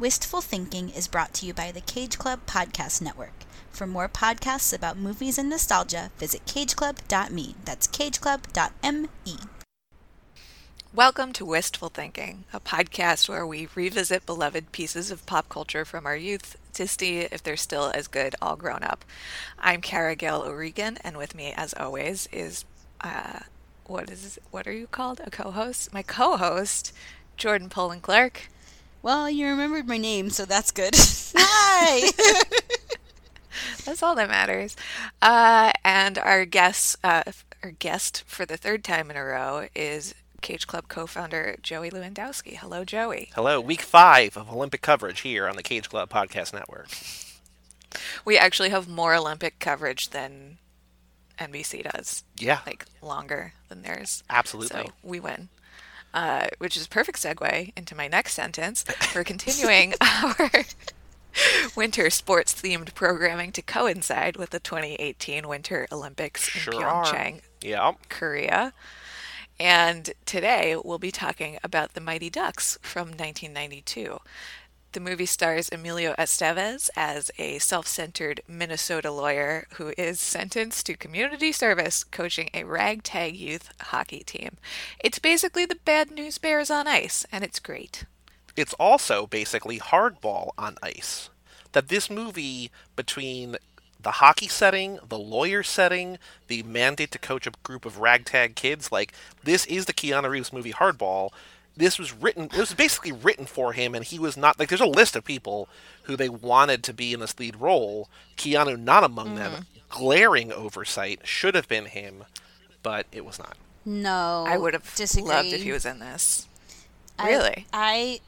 Wistful Thinking is brought to you by the Cage Club Podcast Network. For more podcasts about movies and nostalgia, visit cageclub.me. That's cageclub.me. Welcome to Wistful Thinking, a podcast where we revisit beloved pieces of pop culture from our youth to see if they're still as good all grown up. I'm Cara Gale O'Regan, and with me, as always, is uh, what is what are you called? A co-host? My co-host, Jordan Poland Clark. Well, you remembered my name, so that's good. Hi! That's all that matters. Uh, and our guest, uh, our guest for the third time in a row is Cage Club co-founder Joey Lewandowski. Hello, Joey. Hello, week five of Olympic coverage here on the Cage Club Podcast Network. We actually have more Olympic coverage than NBC does. Yeah, Like longer than theirs. absolutely. So we win. Uh, which is a perfect segue into my next sentence. We're continuing our winter sports themed programming to coincide with the 2018 Winter Olympics in Sure are. Pyeongchang, Yeah, Korea. And today we'll be talking about the Mighty Ducks from 1992. The movie stars Emilio Estevez as a self centered Minnesota lawyer who is sentenced to community service coaching a ragtag youth hockey team. It's basically the Bad News Bears on ice, and it's great. it's also basically hardball on ice. That this movie, between the hockey setting, the lawyer setting, the mandate to coach a group of ragtag kids, like this is the Keanu Reeves movie Hardball. This was written. It was basically written for him, and he was not like. There's a list of people who they wanted to be in this lead role. Keanu not among them. Mm-hmm. Glaring oversight should have been him, but it was not. no. I would have Oh, disagree. loved if he was in this. Really? I,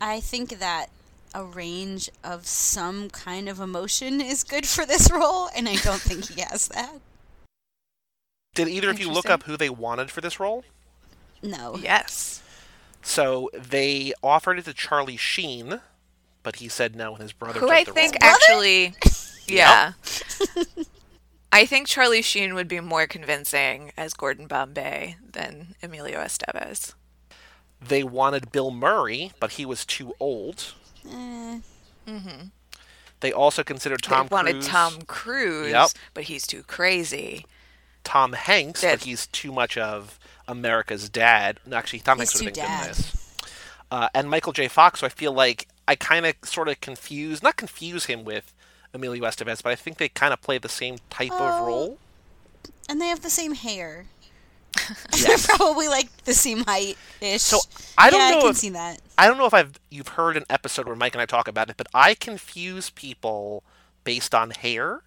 I think that a range of some kind of emotion is good for this role, and I don't think he has that. Did either of you look up who they wanted for this role? No. Yes. So they offered it to Charlie Sheen, but he said no, and his brother Who took I the think role. actually, yeah. I think Charlie Sheen would be more convincing as Gordon Bombay than Emilio Estevez. They wanted Bill Murray, but he was too old. Mm-hmm. They also considered Tom they wanted Cruise, Tom Cruise, Yep. but he's too crazy. Tom Hanks, That- but he's too much of America's dad. No, actually, Tom Hanks would have been good in this. Uh, and Michael J. Fox, so I feel like I kind of sort of confuse, not confuse him with Emilio Estevez, but I think they kind of play the same type Oh. of role. and they have the same hair. Yes. They're probably like the same height ish. So, I don't yeah, know I can if- see that. I don't know if I've you've heard an episode where Mike and I talk about it, but I confuse people based on hair.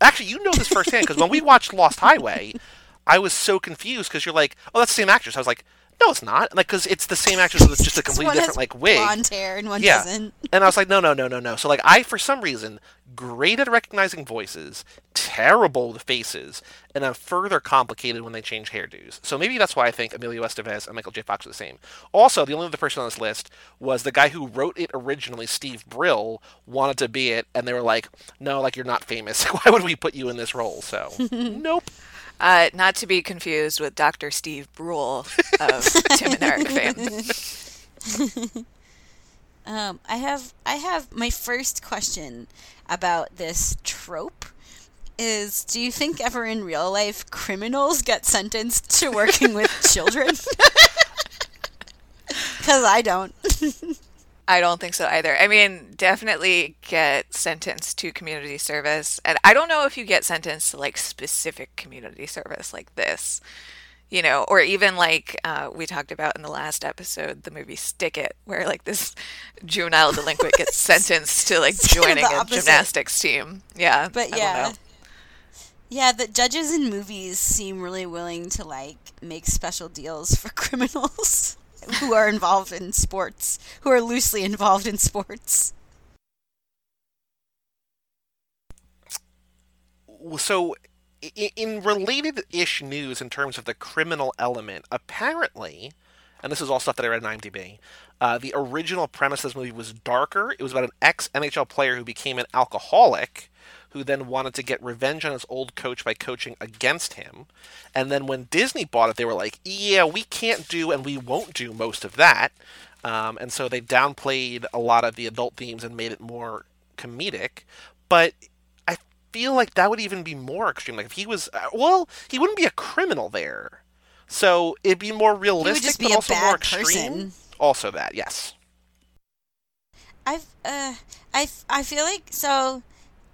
Actually, you know this firsthand because when we watched Lost Highway, I was so confused because you're like, "Oh, that's the same actress." I was like, "No, it's not." Like, because it's the same actress with just a completely different like wig. blonde hair and one yeah, doesn't. and I was like, "No, no, no, no, no." So like, I for some reason great at recognizing voices, terrible with faces, and I'm further complicated when they change hairdos. So maybe that's why I think Emilio Estevez and Michael J. Fox are the same. Also, the only other person on this list was the guy who wrote it originally, Steve Brill, wanted to be it, and they were like, "No, like you're not famous. Why would we put you in this role?" So, nope. Uh, not to be confused with Dr. Steve Brule of Tim and Eric fame. Um, I have I have my first question about this trope is do you think ever in real life criminals get sentenced to working with children? Cuz I don't. I don't think so either. I mean, definitely get sentenced to community service. And I don't know if you get sentenced to like specific community service like this, you know, or even like uh, we talked about in the last episode, the movie Stick It, where like this juvenile delinquent gets sentenced to like joining a gymnastics team. Yeah. But yeah. Yeah, the judges in movies seem really willing to like make special deals for criminals who are involved in sports, who are loosely involved in sports. so in related-ish news in terms of the criminal element, apparently, and this is all stuff that I read on IMDb, uh, the original premise of this movie was darker. It was about an ex-NHL player who became an alcoholic, who then wanted to get revenge on his old coach by coaching against him. And then when Disney bought it, they were like, "Yeah, we can't do and we won't do most of that." Um, and so they downplayed a lot of the adult themes and made it more comedic. But I feel like that would even be more extreme. Like if he was, uh, well, he wouldn't be a criminal there, so it'd be more realistic, but be a also more extreme. person. Also, that yes. I've uh I I feel like so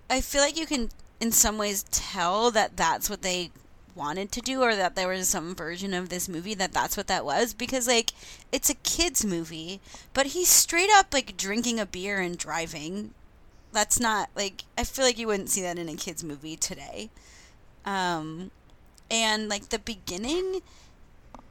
I feel like you can in some ways tell that that's what they wanted to do or that there was some version of this movie that that's what that was because like it's a kids movie but he's straight up like drinking a beer and driving. That's not like I feel like you wouldn't see that in a kids movie today. Um and like the beginning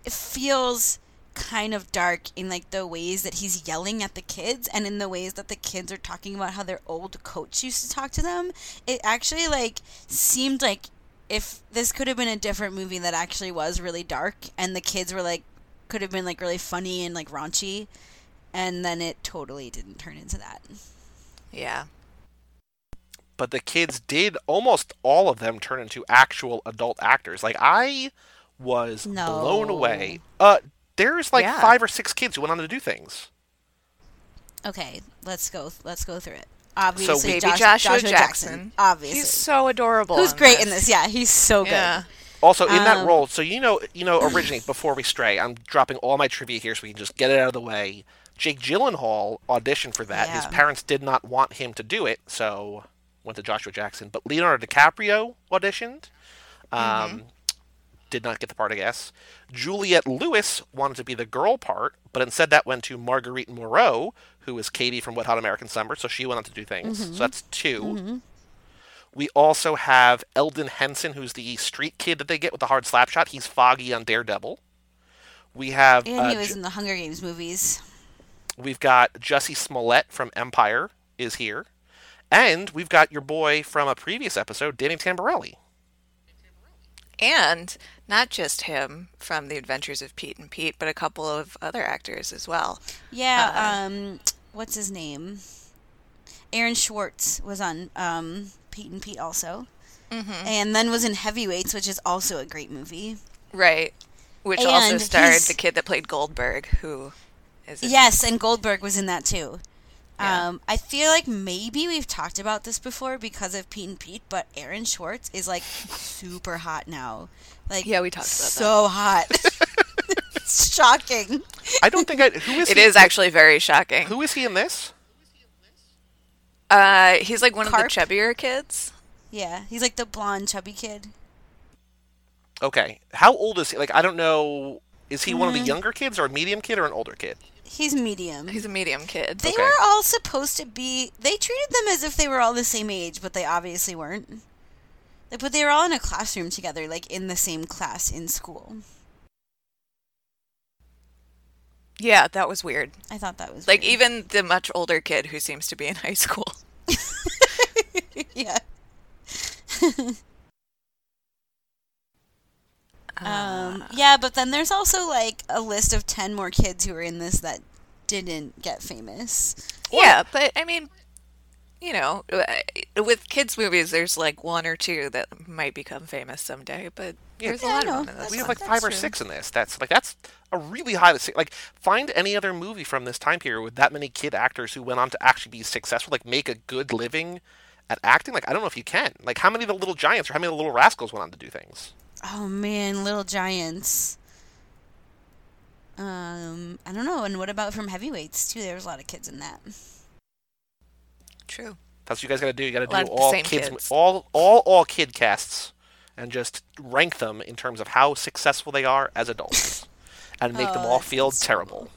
it feels kind of dark in like the ways that he's yelling at the kids and in the ways that the kids are talking about how their old coach used to talk to them it actually like seemed like if this could have been a different movie that actually was really dark and the kids were like could have been like really funny and like raunchy and then it totally didn't turn into that Yeah. but the kids did almost all of them turn into actual adult actors. Like I was No. blown away. Uh there's like Yeah. five or six kids who went on to do things. okay let's go let's go through it obviously Baby Josh- Joshua, Jackson. obviously He's so adorable. who's great in this yeah he's so good Yeah. Also in that Um, role, so you know you know originally before we stray, I'm dropping all my trivia here so we can just get it out of the way. Jake Gyllenhaal auditioned for that. His parents did not want him to do it, so went to Joshua Jackson. But Leonardo DiCaprio auditioned. Um, Did not get the part, I guess. Juliette Lewis wanted to be the girl part, but instead that went to Marguerite Moreau, who is Katie from Wet Hot American Summer, so she went on to do things. So that's 2 We also have Eldon Henson, who's the street kid that they get with the hard slap shot. He's Foggy on Daredevil. We have and uh, he was in the hunger games movies We've got Jussie Smollett from Empire is here. And we've got your boy from a previous episode, Danny Tamborelli. And not just him from The Adventures of Pete and Pete, but a couple of other actors as well. Yeah, Uh-uh. um, what's his name? Aaron Schwartz was on um, Pete and Pete also, Mm-hmm. and then was in Heavyweights, which is also a great movie. Right. Which also starred the kid that played Goldberg, who is Yes, and Goldberg was in that too. Yeah. Um, I feel like maybe we've talked about this before because of Pete and Pete, but Aaron Schwartz is like super hot now. Like Yeah, we talked about that. so hot. it's shocking. I don't think I. Who is It he? is actually very shocking. Who is he in this? Uh, he's like one Carp? of the chubbier kids. Yeah, he's like the blonde chubby kid. Okay. How old is he? Like, I don't know. Is he one of the Mm-hmm. younger kids or a medium kid or an older kid? He's medium. He's a medium kid. They Okay. were all supposed to be. They treated them as if they were all the same age, but they obviously weren't. Like, But they were all in a classroom together, like in the same class in school. yeah, that was weird. I thought that was Like weird. even the much older kid who seems to be in high school. yeah. um. Yeah, but then there's also like a list of ten more kids who are in this that didn't get famous. Yeah, but I mean, you know, uh, with kids movies, there's like one or two that might become famous someday, but there's a Yeah, I lot of them in this We have one. like five or six in this. That's like that's a really high. Like, find any other movie from this time period with that many kid actors who went on to actually be successful, like make a good living at acting. Like, I don't know if you can. Like, how many of the Little Giants or how many of the Little Rascals went on to do things? Oh man, Little Giants. Um, I don't know. And what about from Heavyweights too? There was a lot of kids in that. True. That's what you guys got to do. You got to do all kids, kids. all all all kid casts, and just rank them in terms of how successful they are as adults, and make them Oh, all feel sounds terrible.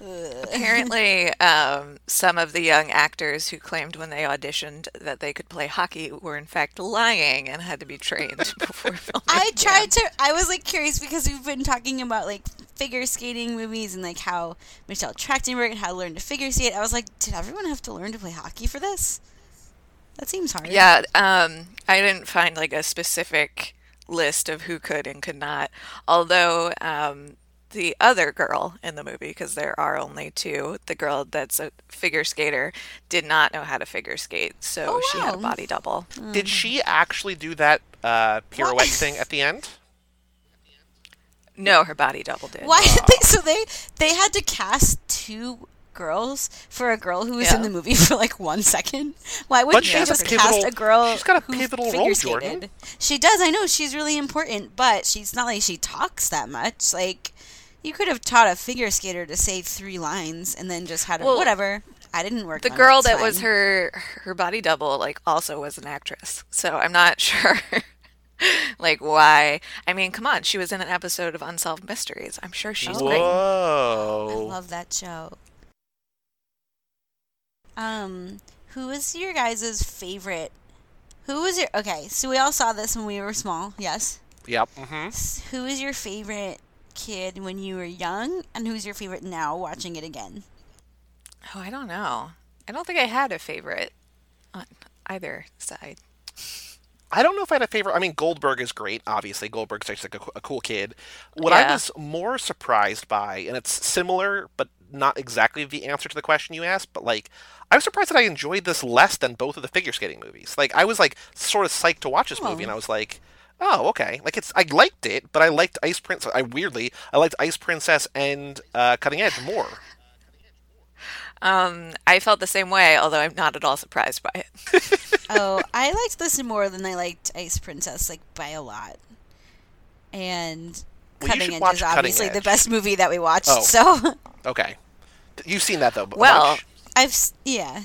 Apparently, um, some of the young actors who claimed when they auditioned that they could play hockey were in fact lying and had to be trained before filming. I tried to. I was like curious because we've been talking about like figure skating movies and like how Michelle Trachtenberg and how to learn to figure skate. I was like, did everyone have to learn to play hockey for this? That seems hard. Yeah, um, I didn't find like a specific list of who could and could not. Although um, the other girl in the movie, because there are only two, the girl that's a figure skater did not know how to figure skate, so Oh, she had a body double. Did she actually do that uh, pirouette thing at the end? No, her body double did. Why did they? So they they had to cast two girls for a girl who was in the movie for like one second. Why wouldn't she they has a just pivotal- cast a girl? she's got a who pivotal figure role, skated? Jordan. She does. I know she's really important, but she's not like she talks that much. Like you could have taught a figure skater to say three lines and then just had her, Well, whatever. I didn't work. the on girl it, it's that was her her body double like also was an actress so i'm not sure like why i mean come on she was in an episode of unsolved mysteries i'm sure she's great I love that show. Um, who is your guys' favorite? Who was your okay? So we all saw this when we were small. Yes. Yep. hmm S- Who is your favorite kid when you were young, and who's your favorite now watching it again? oh i don't know i don't think i had a favorite on either side I don't know if I had a favorite. I mean, Goldberg is great. Obviously, Goldberg's just like a, a cool kid. What I was more surprised by, and it's similar, but not exactly the answer to the question you asked, but like, I was surprised that I enjoyed this less than both of the figure skating movies. Like, I was like sort of psyched to watch this movie, Oh. and I was like, oh, okay. Like, it's I liked it, but I liked Ice Princess. I weirdly I liked Ice Princess and uh, Cutting Edge more. um i felt the same way although i'm not at all surprised by it oh, I liked this more than I liked Ice Princess, like by a lot. And Well, Cutting should Edge watch is Cutting obviously the best movie that we watched. Oh. So Okay, you've seen that though. Well- bunch? I've yeah.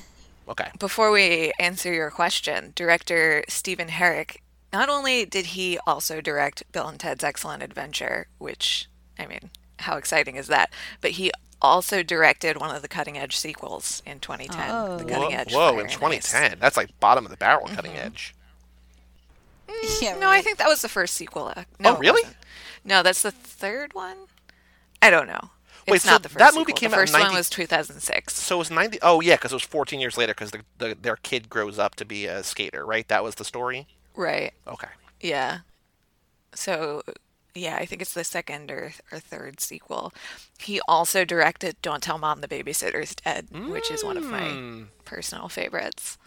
okay. Before we answer your question, director Stephen Herek, not only did he also direct Bill and Ted's Excellent Adventure, which, I mean, how exciting is that? But he also directed one of the cutting edge sequels in 2010, Oh. The Whoa, Cutting Edge. whoa in and Ice. 2010, that's like bottom of the barrel Cutting Edge. Yeah, No, I think that was the first sequel. uh, No, Oh, really? No, that's the third one. I don't know. Wait, It's so not the first that movie sequel. came the out first 90 one was 2006. So it was 90. Oh, yeah, because it was 14 years later because the, the, their kid grows up to be a skater, right? That was the story? Right. Okay. Yeah. So, yeah, I think it's the second or, or third sequel. He also directed Don't Tell Mom the Babysitter's Dead, which is one of my Mm. personal favorites.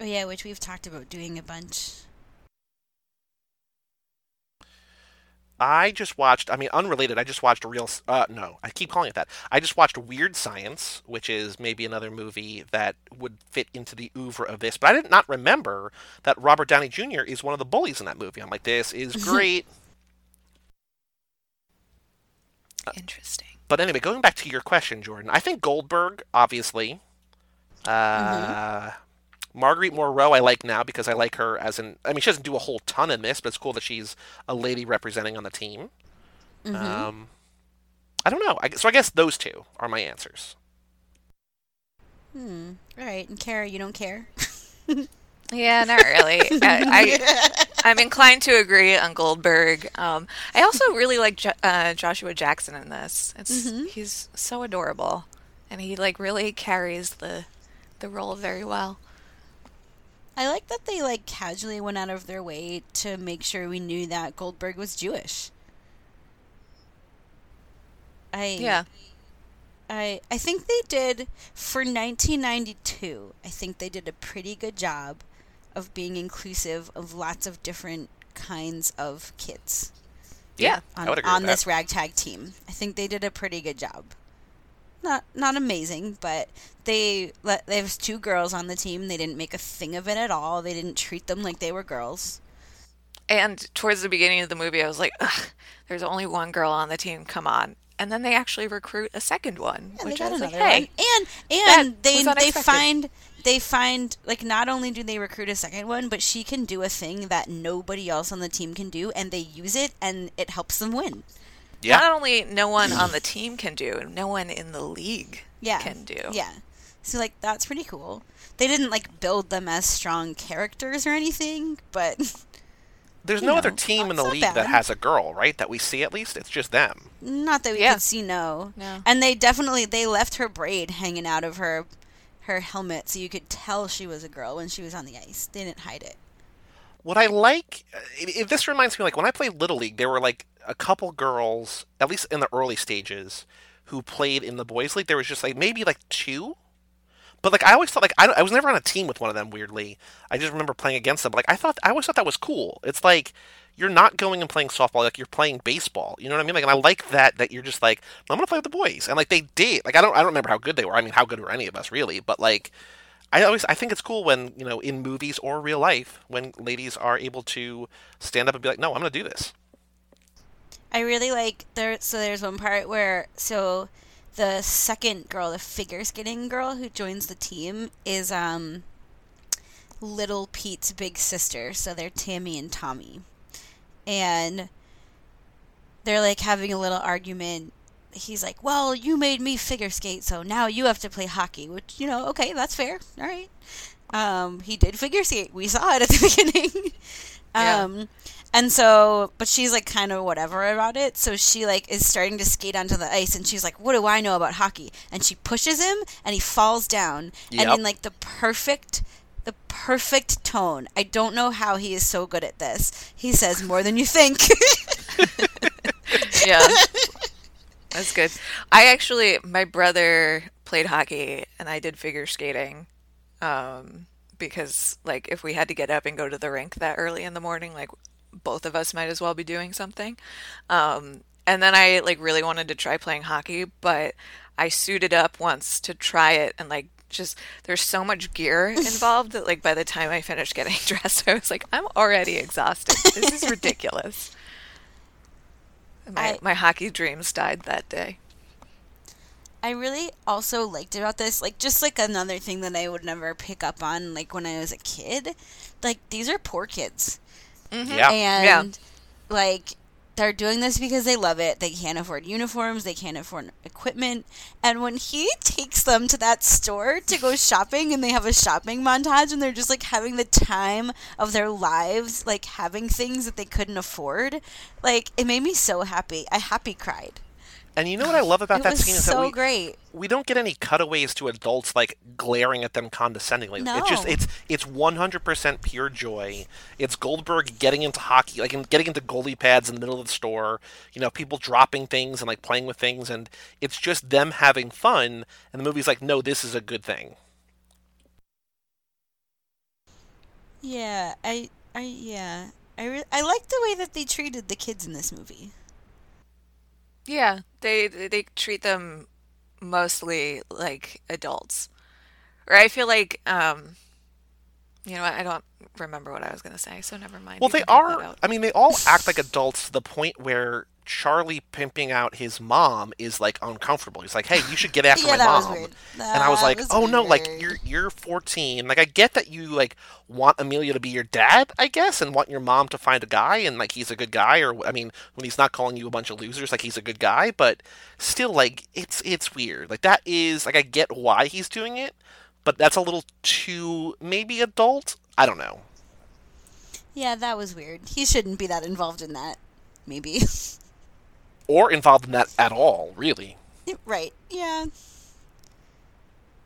Oh yeah, which we've talked about doing a bunch. I just watched, I mean, unrelated, I just watched a Real. Uh, no, I keep calling it that. I just watched Weird Science, which is maybe another movie that would fit into the oeuvre of this. But I did not remember that Robert Downey Jr. is one of the bullies in that movie. I'm like, this is great. Interesting. But anyway, going back to your question, Jordan, I think Goldberg, obviously. Uh, Marguerite Moreau, I like now because I like her as an. I mean, she doesn't do a whole ton in this, but it's cool that she's a lady representing on the team. Um, I don't know. I, so I guess those two are my answers. Hmm. All right, and Kara, you don't care. Yeah, not really. I, I, I'm inclined to agree on Goldberg. Um, I also really like jo- uh, Joshua Jackson in this. It's he's so adorable, and he like really carries the the role very well. I like that they like casually went out of their way to make sure we knew that Goldberg was Jewish. I Yeah. I I think they did for 1992. I think they did a pretty good job of being inclusive of lots of different kinds of kids Yeah. on, I would agree on this ragtag team. I think they did a pretty good job. Not not amazing, but they let there was two girls on the team. They didn't make a thing of it at all. They didn't treat them like they were girls. And towards the beginning of the movie, I was like, Ugh, "There's only one girl on the team. Come on!" And then they actually recruit a second one, they which I was like, "Hey, one. And and they they find they find like not only do they recruit a second one, but she can do a thing that nobody else on the team can do, and they use it, and it helps them win. Yeah. not only no one on the team can do, no one in the league Yeah, can do." Yeah, so like that's pretty cool. They didn't like build them as strong characters or anything, but There's no know, other team in the league bad. that has a girl, right? That we see at least. It's just them. not that we Yeah. could see. No, No. and they definitely they left her braid hanging out of her her helmet, so you could tell she was a girl when she was on the ice. They didn't hide it. What I like, if if this reminds me, like when I played Little League, there were like a couple girls, at least in the early stages, who played in the boys' league. There was just like maybe like two, but like I always thought like I, I was never on a team with one of them. Weirdly, I just remember playing against them. But, like I thought I always thought that was cool. It's like you're not going and playing softball like you're playing baseball. You know what I mean? Like, and I like that that you're just like I'm gonna play with the boys, and like they did. Like I don't I don't remember how good they were. I mean, how good were any of us really? But like. I always I think it's cool when you know in movies or real life when ladies are able to stand up and be like, no, I'm gonna do this. I really like there. So there's one part where so the second girl, the figure skating girl who joins the team, is um little Pete's big sister. So they're Tammy and Tommy, and they're like having a little argument. He's like, "Well, you made me figure skate, so now you have to play hockey." Which you know, okay, that's fair. All right. Um, he did figure skate. We saw it at the beginning. Yeah. And so, but she's like kind of whatever about it. So she like is starting to skate onto the ice, and she's like, "What do I know about hockey?" And she pushes him, and he falls down. And in like the perfect, the perfect tone. I don't know how he is so good at this. He says more than you think. yeah. That's good. I actually, my brother played hockey and I did figure skating. Um, because like if we had to get up and go to the rink that early in the morning, like both of us might as well be doing something. Um, and then I like really wanted to try playing hockey, but I suited up once to try it and like just there's so much gear involved that like by the time I finished getting dressed, I was like, I'm already exhausted. This is ridiculous. My, I- my hockey dreams died that day. I really also liked about this, like just like another thing that I would never pick up on, like when I was a kid. Like these are poor kids, Mm-hmm. Yeah. and like they're doing this because they love it. They can't afford uniforms, they can't afford equipment, and when he takes them to that store to go shopping, and they have a shopping montage, and they're just like having the time of their lives, like having things that they couldn't afford, like it made me so happy. I happy cried. And you know what I love about It that scene is that so we, great. we don't get any cutaways to adults like glaring at them condescendingly. It's just No. it's it's 100% pure joy. It's Goldberg getting into hockey, like in- getting into goalie pads in the middle of the store. You know, people dropping things and like playing with things, and it's just them having fun. And the movie's like, no, this is a good thing. Yeah, I, I, yeah, I, re- I like the way that they treated the kids in this movie. Yeah, they they treat them mostly like adults. Or I feel like um you know what, I don't remember what I was gonna say, so never mind. Well, You they can cut that are. I mean, they all act like adults to the point where Charlie pimping out his mom is like uncomfortable. He's like, "Hey, you should get after Yeah, my mom." weird. and I was like, was "Oh no, like you're you're 14. Like I get that you like want Emilio to be your dad, I guess, and want your mom to find a guy and like he's a good guy or I mean, when he's not calling you a bunch of losers, like he's a good guy, but still like it's it's weird. Like that is like I get why he's doing it, but that's a little too maybe adult. I don't know. Yeah, that was weird. He shouldn't be that involved in that. Maybe. Or involved in that at all, really. right. Yeah.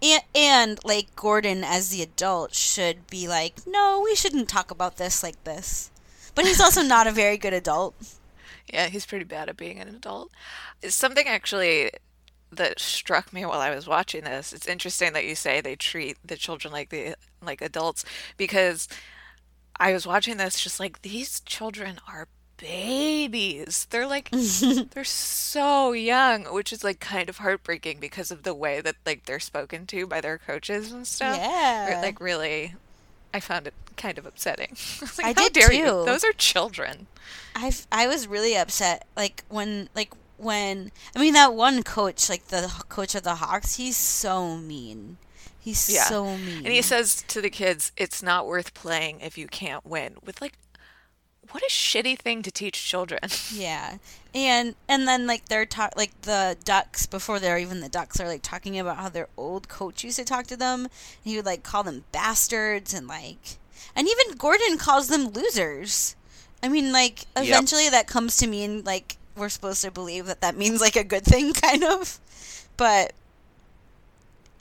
And, and like Gordon as the adult should be like, no, we shouldn't talk about this like this. But he's also not a very good adult. Yeah, he's pretty bad at being an adult. It's something actually that struck me while I was watching this. It's interesting that you say they treat the children like the like adults because I was watching this just like these children are babies. They're like they're so young, which is like kind of heartbreaking because of the way that like they're spoken to by their coaches and stuff. Yeah. Like really I found it kind of upsetting. I like, I how did dare you? too. Those are children. I've I was really upset like when like when I mean that one coach like the coach of the Hawks he's so mean. He's Yeah. so mean. And he says to the kids, "It's not worth playing if you can't win." With like, what a shitty thing to teach children. Yeah, and and then like they're talk like the ducks before they're even the ducks are like talking about how their old coach used to talk to them. And he would like call them bastards and like, and even Gordon calls them losers. I mean, like Yep. eventually that comes to mean like we're supposed to believe that that means like a good thing, kind of. But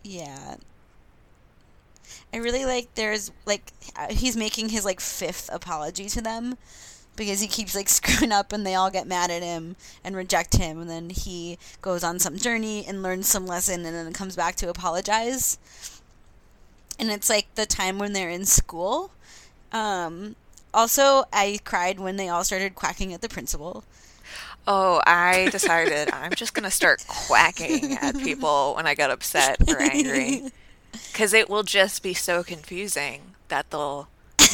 yeah, I really like there's like uh, he's making his like fifth apology to them because he keeps like screwing up and they all get mad at him and reject him and then he goes on some journey and learns some lesson and then comes back to apologize. And it's like the time when they're in school. Um also, I cried when they all started quacking at the principal. Oh, I decided I'm just going to start quacking at people when I get upset or angry. Because it will just be so confusing that they'll,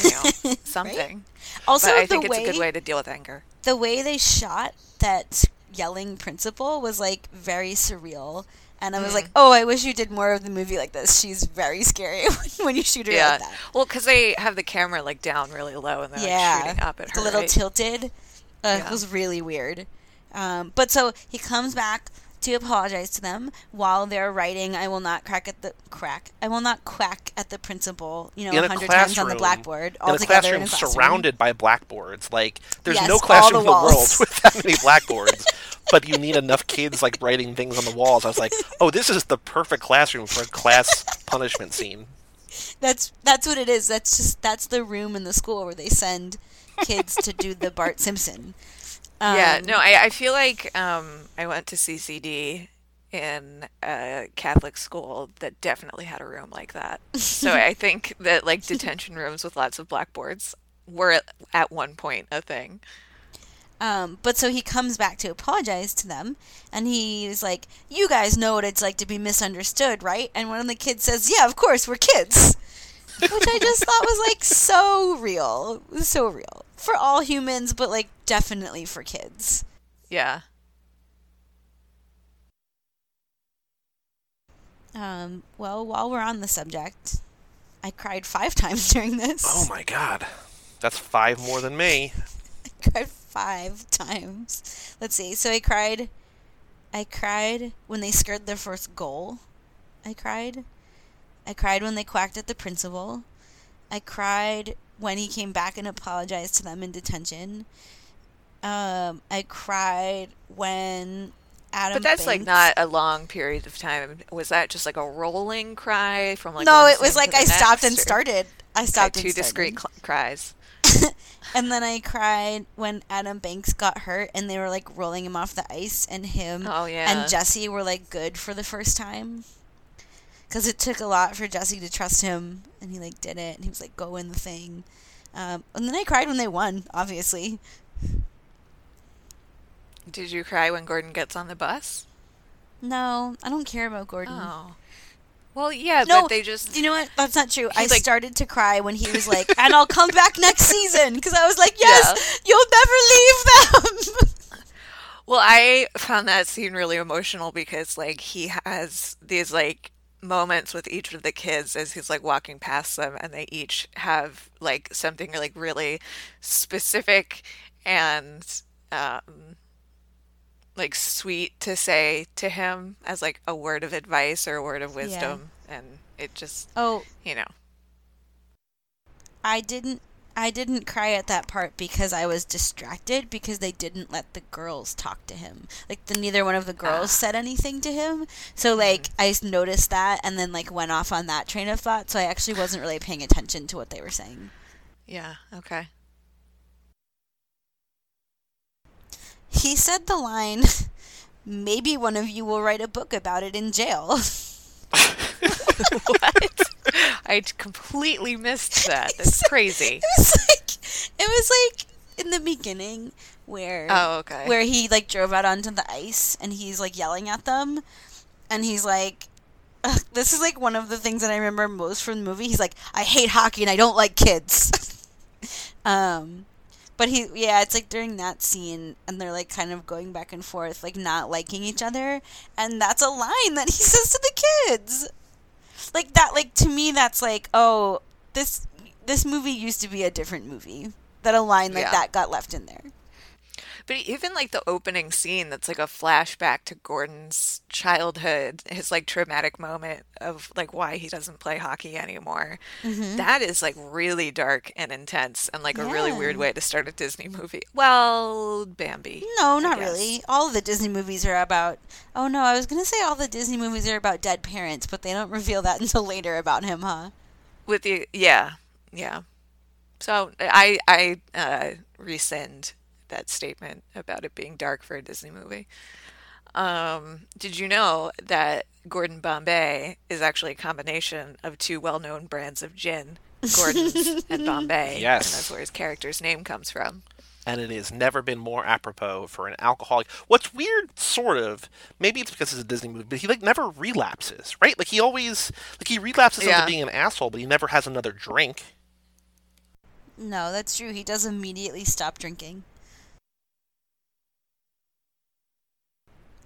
you know, something. Also, but I think way it's a good way to deal with anger. the way they shot that yelling principal was like very surreal. And I was Mm. like, oh, I wish you did more of the movie like this. She's very scary when you shoot her Yeah. like that. Well, because they have the camera like down really low and they're like shooting up at It's her. a little right? tilted. Uh, It was really weird. Um, but so he comes back to apologize to them while they're writing. I will not crack at the crack. I will not quack at the principal. You know, a hundred times on the blackboard, all in a together classroom, in a classroom. surrounded by blackboards. Like there's Yes, no classroom the in the world with that many blackboards, but you need enough kids like writing things on the walls. I was like, oh, this is the perfect classroom for a class punishment scene. That's that's what it is. That's just that's the room in the school where they send kids to do the Bart Simpson. Yeah, Um, no, I, I feel like um, I went to CCD in a Catholic school that definitely had a room like that. So I think that like detention rooms with lots of blackboards were at, at one point a thing. Um, but so he comes back to apologize to them, and he's like, "You guys know what it's like to be misunderstood, right?" And one of the kids says, "Yeah, of course, we're kids," which I just thought was like so real, so real for all humans, but like definitely for kids. Yeah. Um, well, while we're on the subject, I cried five times during this. Oh my god, that's five more than me. I cried five times. Let's see. So I cried. I cried when they scored their first goal. I cried. I cried when they quacked at the principal. I cried when he came back and apologized to them in detention. Um, I cried when Adam. But that's like not a long period of time. Was that just like a rolling cry from like no, it was like I stopped and started. I stopped two discrete cl- cries. And then I cried when Adam Banks got hurt and they were like rolling him off the ice and him Oh yeah. and Jesse were like good for the first time. Cuz it took a lot for Jesse to trust him and he like did it and he was like go win the thing. Um, and then I cried when they won, obviously. Did you cry when Gordon gets on the bus? No, I don't care about Gordon. Oh. Well, yeah, No, but they just You know what? That's not true. I like- started to cry when he was like, "And I'll come back next season," because I was like, "Yes, you'll never leave them." Well, I found that scene really emotional because like he has these like moments with each of the kids as he's like walking past them and they each have like something like really specific and um like sweet to say to him as like a word of advice or a word of wisdom. And it just oh, you know. I didn't. I didn't cry at that part because I was distracted because they didn't let the girls talk to him. Like the neither one of the girls Ah. said anything to him. So like I s- noticed that and then like went off on that train of thought. So I actually wasn't really paying attention to what they were saying. yeah okay He said the line, "Maybe one of you will write a book about it in jail." what I completely missed that that's crazy It was like it was like in the beginning where oh okay where he like drove out onto the ice and he's like yelling at them and he's like this is like one of the things that I remember most from the movie. He's like, I hate hockey and I don't like kids. um but he yeah, it's like during that scene and they're like kind of going back and forth, like not liking each other, and that's a line that he says to the kids. Like that like to me that's like, oh, this this movie used to be a different movie. That a line like Yeah. that got left in there. But even like the opening scene that's like a flashback to Gordon's childhood, his like traumatic moment of like why he doesn't play hockey anymore. That is like really dark and intense and like a really weird way to start a Disney movie. Well, Bambi. No, not really. All the Disney movies are about. Oh no, I was gonna say all the Disney movies are about dead parents, but they don't reveal that until later about him, huh? With the yeah, yeah. So I I uh, rescind that statement about it being dark for a Disney movie. Um, did you know that Gordon Bombay is actually a combination of two well-known brands of gin? Gordon's and Bombay. Yes. And that's where his character's name comes from. and it has never been more apropos for an alcoholic. What's weird, sort of, maybe it's because it's a Disney movie, but he like never relapses, right? Like he always like he relapses Yeah. into being an asshole, but he never has another drink. No, that's true. He does immediately stop drinking.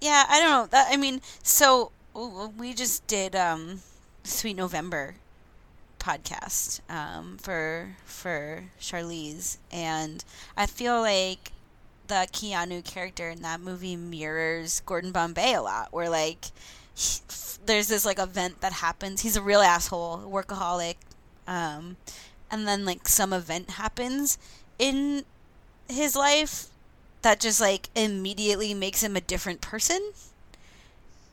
Yeah, I don't know. That I mean, so we just did um Sweet November podcast um for for Charlize and I feel like the Keanu character in that movie mirrors Gordon Bombay a lot where like he, there's this like event that happens. He's a real asshole, workaholic. Um and then like some event happens in his life that just like immediately makes him a different person.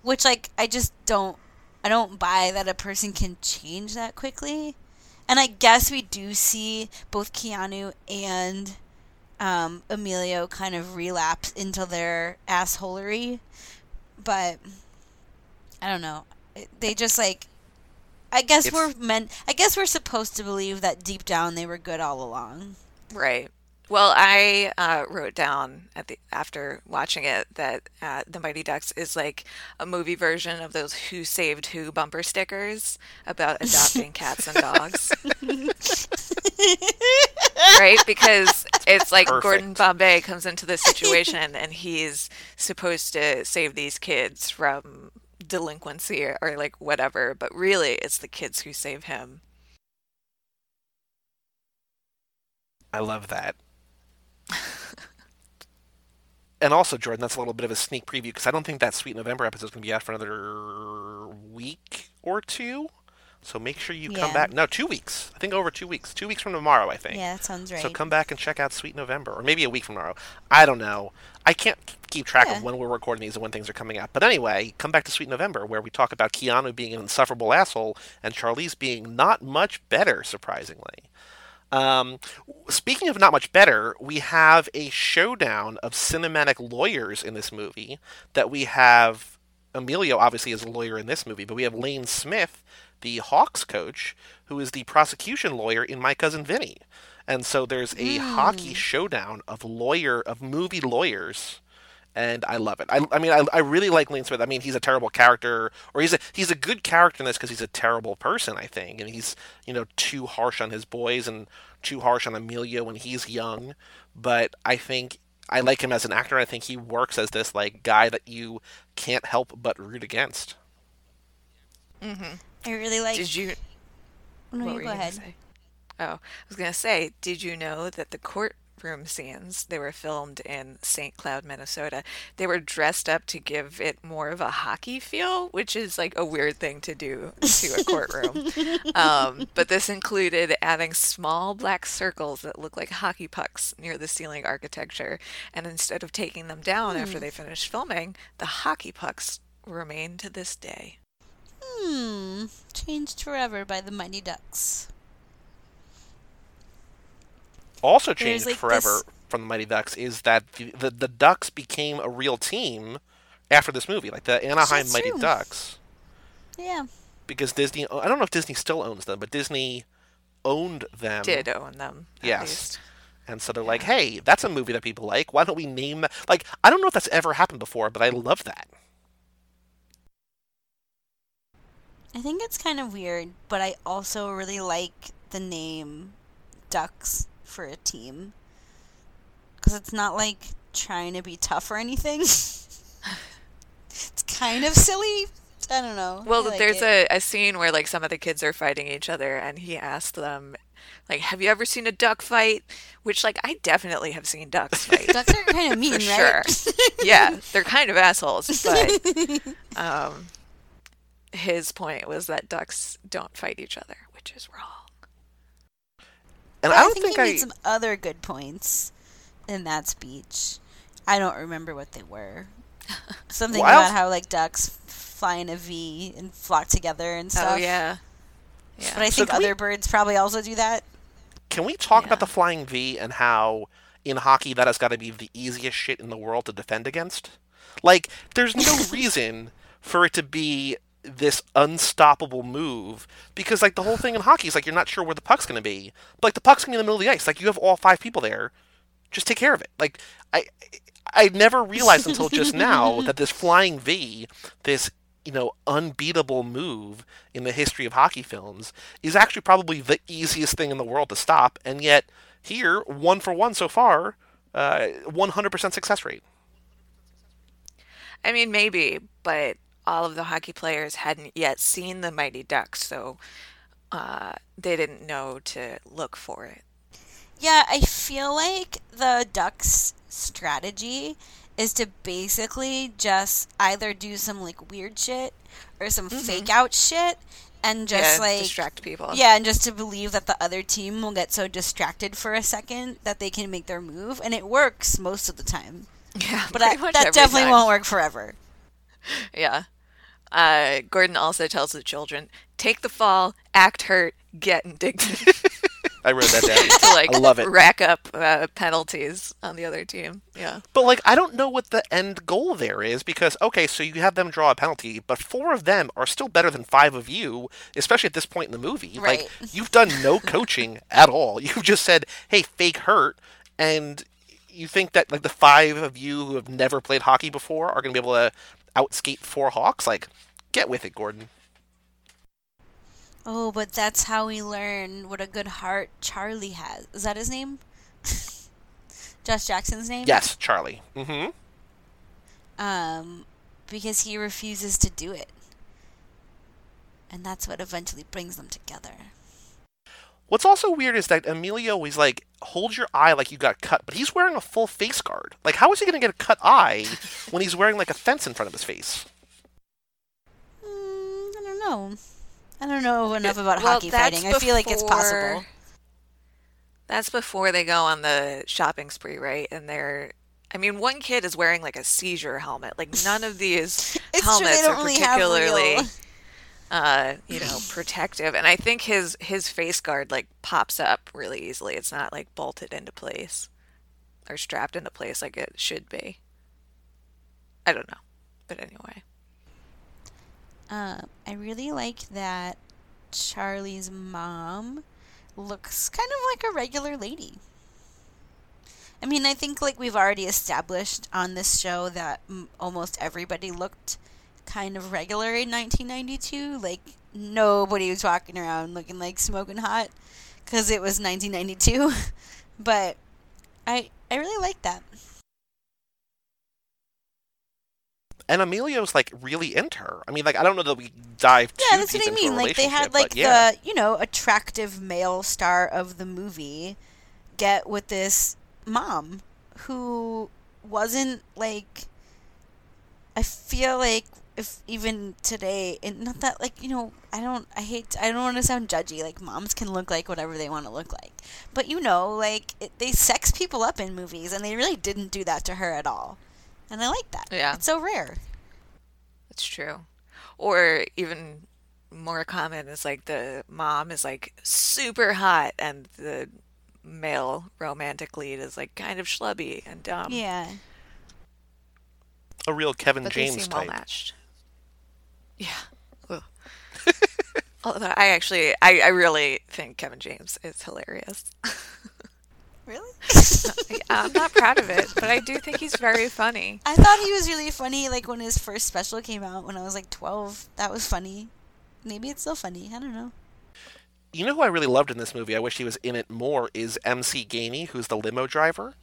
Which like i just don't i don't buy that a person can change that quickly. And i guess we do see both keanu and um, emilio kind of relapse into their assholery. But i don't know. They just like i guess we're meant i guess we're supposed to believe that deep down they were good all along. Right. Well, I uh, wrote down at the after watching it that uh, the Mighty Ducks is like a movie version of those "Who Saved Who" bumper stickers about adopting cats and dogs. right? Because it's like Perfect. Gordon Bombay comes into this situation and he's supposed to save these kids from delinquency or, or like whatever, but really it's the kids who save him. I love that. and also, Jordan, that's a little bit of a sneak preview because I don't think that Sweet November episode is going to be out for another week or two. So make sure you come back. No, two weeks. I think over two weeks. Two weeks from tomorrow, I think. yeah that sounds right So come back and check out Sweet November, or maybe a week from tomorrow. I don't know. I can't keep track Yeah. of when we're recording these and when things are coming out. But anyway, come back to Sweet November, where we talk about Keanu being an insufferable asshole and Charlize being not much better, surprisingly. Um, speaking of not much better, we have a showdown of cinematic lawyers in this movie. That we have Emilio, obviously, is a lawyer in this movie, but we have Lane Smith, the Hawks coach, who is the prosecution lawyer in My Cousin Vinny. And so there's a hockey showdown of lawyer of movie lawyers and I love it. I, I mean, I, I really like Lane Smith. I mean, he's a terrible character, or he's a he's a good character in this because he's a terrible person, I think, and he's you know too harsh on his boys and too harsh on Emilio when he's young. But I think I like him as an actor. I think he works as this like guy that you can't help but root against. Mm-hmm. I really like Did you no, What you were go you ahead say? Oh, I was going to say, did you know that the courtroom scenes, they were filmed in St. Cloud, Minnesota. They were dressed up to give it more of a hockey feel, which is like a weird thing to do to a courtroom. um, but this included adding small black circles that look like hockey pucks near the ceiling architecture. And instead of taking them down after they finished filming, the hockey pucks remain to this day. Hmm. Changed forever by the Mighty Ducks. Also changed like, forever this- from the Mighty Ducks is that the, the the Ducks became a real team after this movie, like the Anaheim That's Mighty true. Ducks. Yeah. because Disney. I don't know if Disney still owns them, but Disney owned them. Did own them, at Yes. least. And so they're like, "Hey, that's a movie that people like. Why don't we name that?" Like, I don't know if that's ever happened before, but I love that. I think it's kind of weird, but I also really like the name Ducks for a team. Because it's not like trying to be tough or anything. it's kind of silly. I don't know. Well, like there's it. a, a scene where like some of the kids are fighting each other, and he asked them, like, "Have you ever seen a duck fight?" Which, like, I definitely have seen ducks fight. Ducks are kind of mean, for right? sure. yeah, they're kind of assholes, but um, his point was that ducks don't fight each other, which is wrong. And But I don't think, think, he I. made some other good points in that speech. I don't remember what they were. Something Well, about how like ducks fly in a V and flock together and oh, stuff. Oh yeah, yeah. But I So think can we- other birds probably also do that. Can we talk about the flying V and how in hockey that has got to be the easiest shit in the world to defend against? Like, there's no reason for it to be this unstoppable move because like the whole thing in hockey is like you're not sure where the puck's going to be. But like the puck's going to be in the middle of the ice. Like you have all five people there. Just take care of it. Like I I never realized until just now that this flying V, this you know unbeatable move in the history of hockey films, is actually probably the easiest thing in the world to stop. And yet here, one for one so far, uh, 100% success rate. I mean, maybe, but all of the hockey players hadn't yet seen the Mighty Ducks, so uh, they didn't know to look for it. Yeah, I feel like the Ducks' strategy is to basically just either do some like weird shit or some Mhm. fake out shit and just yeah, like distract people. yeah, and just to believe that the other team will get so distracted for a second that they can make their move, and it works most of the time. yeah, But I, that definitely time. won't work forever. Yeah. Uh, Gordon also tells the children, take the fall, act hurt, get indignant. I wrote that down. to like I love it. rack up uh, penalties on the other team. Yeah. But like, I don't know what the end goal there is because okay, so you have them draw a penalty, but four of them are still better than five of you, especially at this point in the movie. Right. Like, you've done no coaching at all. You've just said, "Hey, fake hurt," and you think that like the five of you who have never played hockey before are going to be able to outskate four Hawks? Like, get with it, Gordon. Oh, but that's how we learn what a good heart Charlie has. Is that his name? Josh Jackson's name? Yes, Charlie. Mm-hmm. Um, because he refuses to do it. And that's what eventually brings them together. What's also weird is that Emilio is like, hold your eye like you got cut, but he's wearing a full face guard. Like, how is he going to get a cut eye when he's wearing like a fence in front of his face? Mm, I don't know. I don't know enough about Well, hockey that's fighting. I feel like it's possible. That's before they go on the shopping spree, right? And they're, I mean, one kid is wearing like a seizure helmet. Like none of these It's true, helmets are particularly, real- uh, you know, protective. And I think his his face guard like pops up really easily. It's not like bolted into place or strapped into place like it should be. I don't know, but anyway. Uh, I really like that Charlie's mom looks kind of like a regular lady. I mean, I think like we've already established on this show that m- almost everybody looked kind of regular in 1992. Like nobody was walking around looking like smoking hot because it was 1992. but I I really like that. And Emilio's like really into her. I mean, like I don't know that we dive too Yeah, that's what I mean. Like they had like yeah. the you know attractive male star of the movie get with this mom who wasn't like. I feel like if even today, and not that like you know, I don't, I hate, I don't want to sound judgy. Like moms can look like whatever they want to look like, but you know, like it, they sex people up in movies, and they really didn't do that to her at all, and I like that. Yeah. it's so rare. It's true. Or even more common is like the mom is like super hot and the male romantic lead is like kind of schlubby and dumb. Yeah. a real Kevin But James they seem well type. matched. Yeah. Ugh. Although I actually I, I really think Kevin James is hilarious. Really? I'm not proud of it, but I do think he's very funny. I thought he was really funny, like when his first special came out when I was like 12. That was funny. Maybe it's still funny. I don't know. You know who I really loved in this movie? I wish he was in it more. Is MC Gainey, who's the limo driver.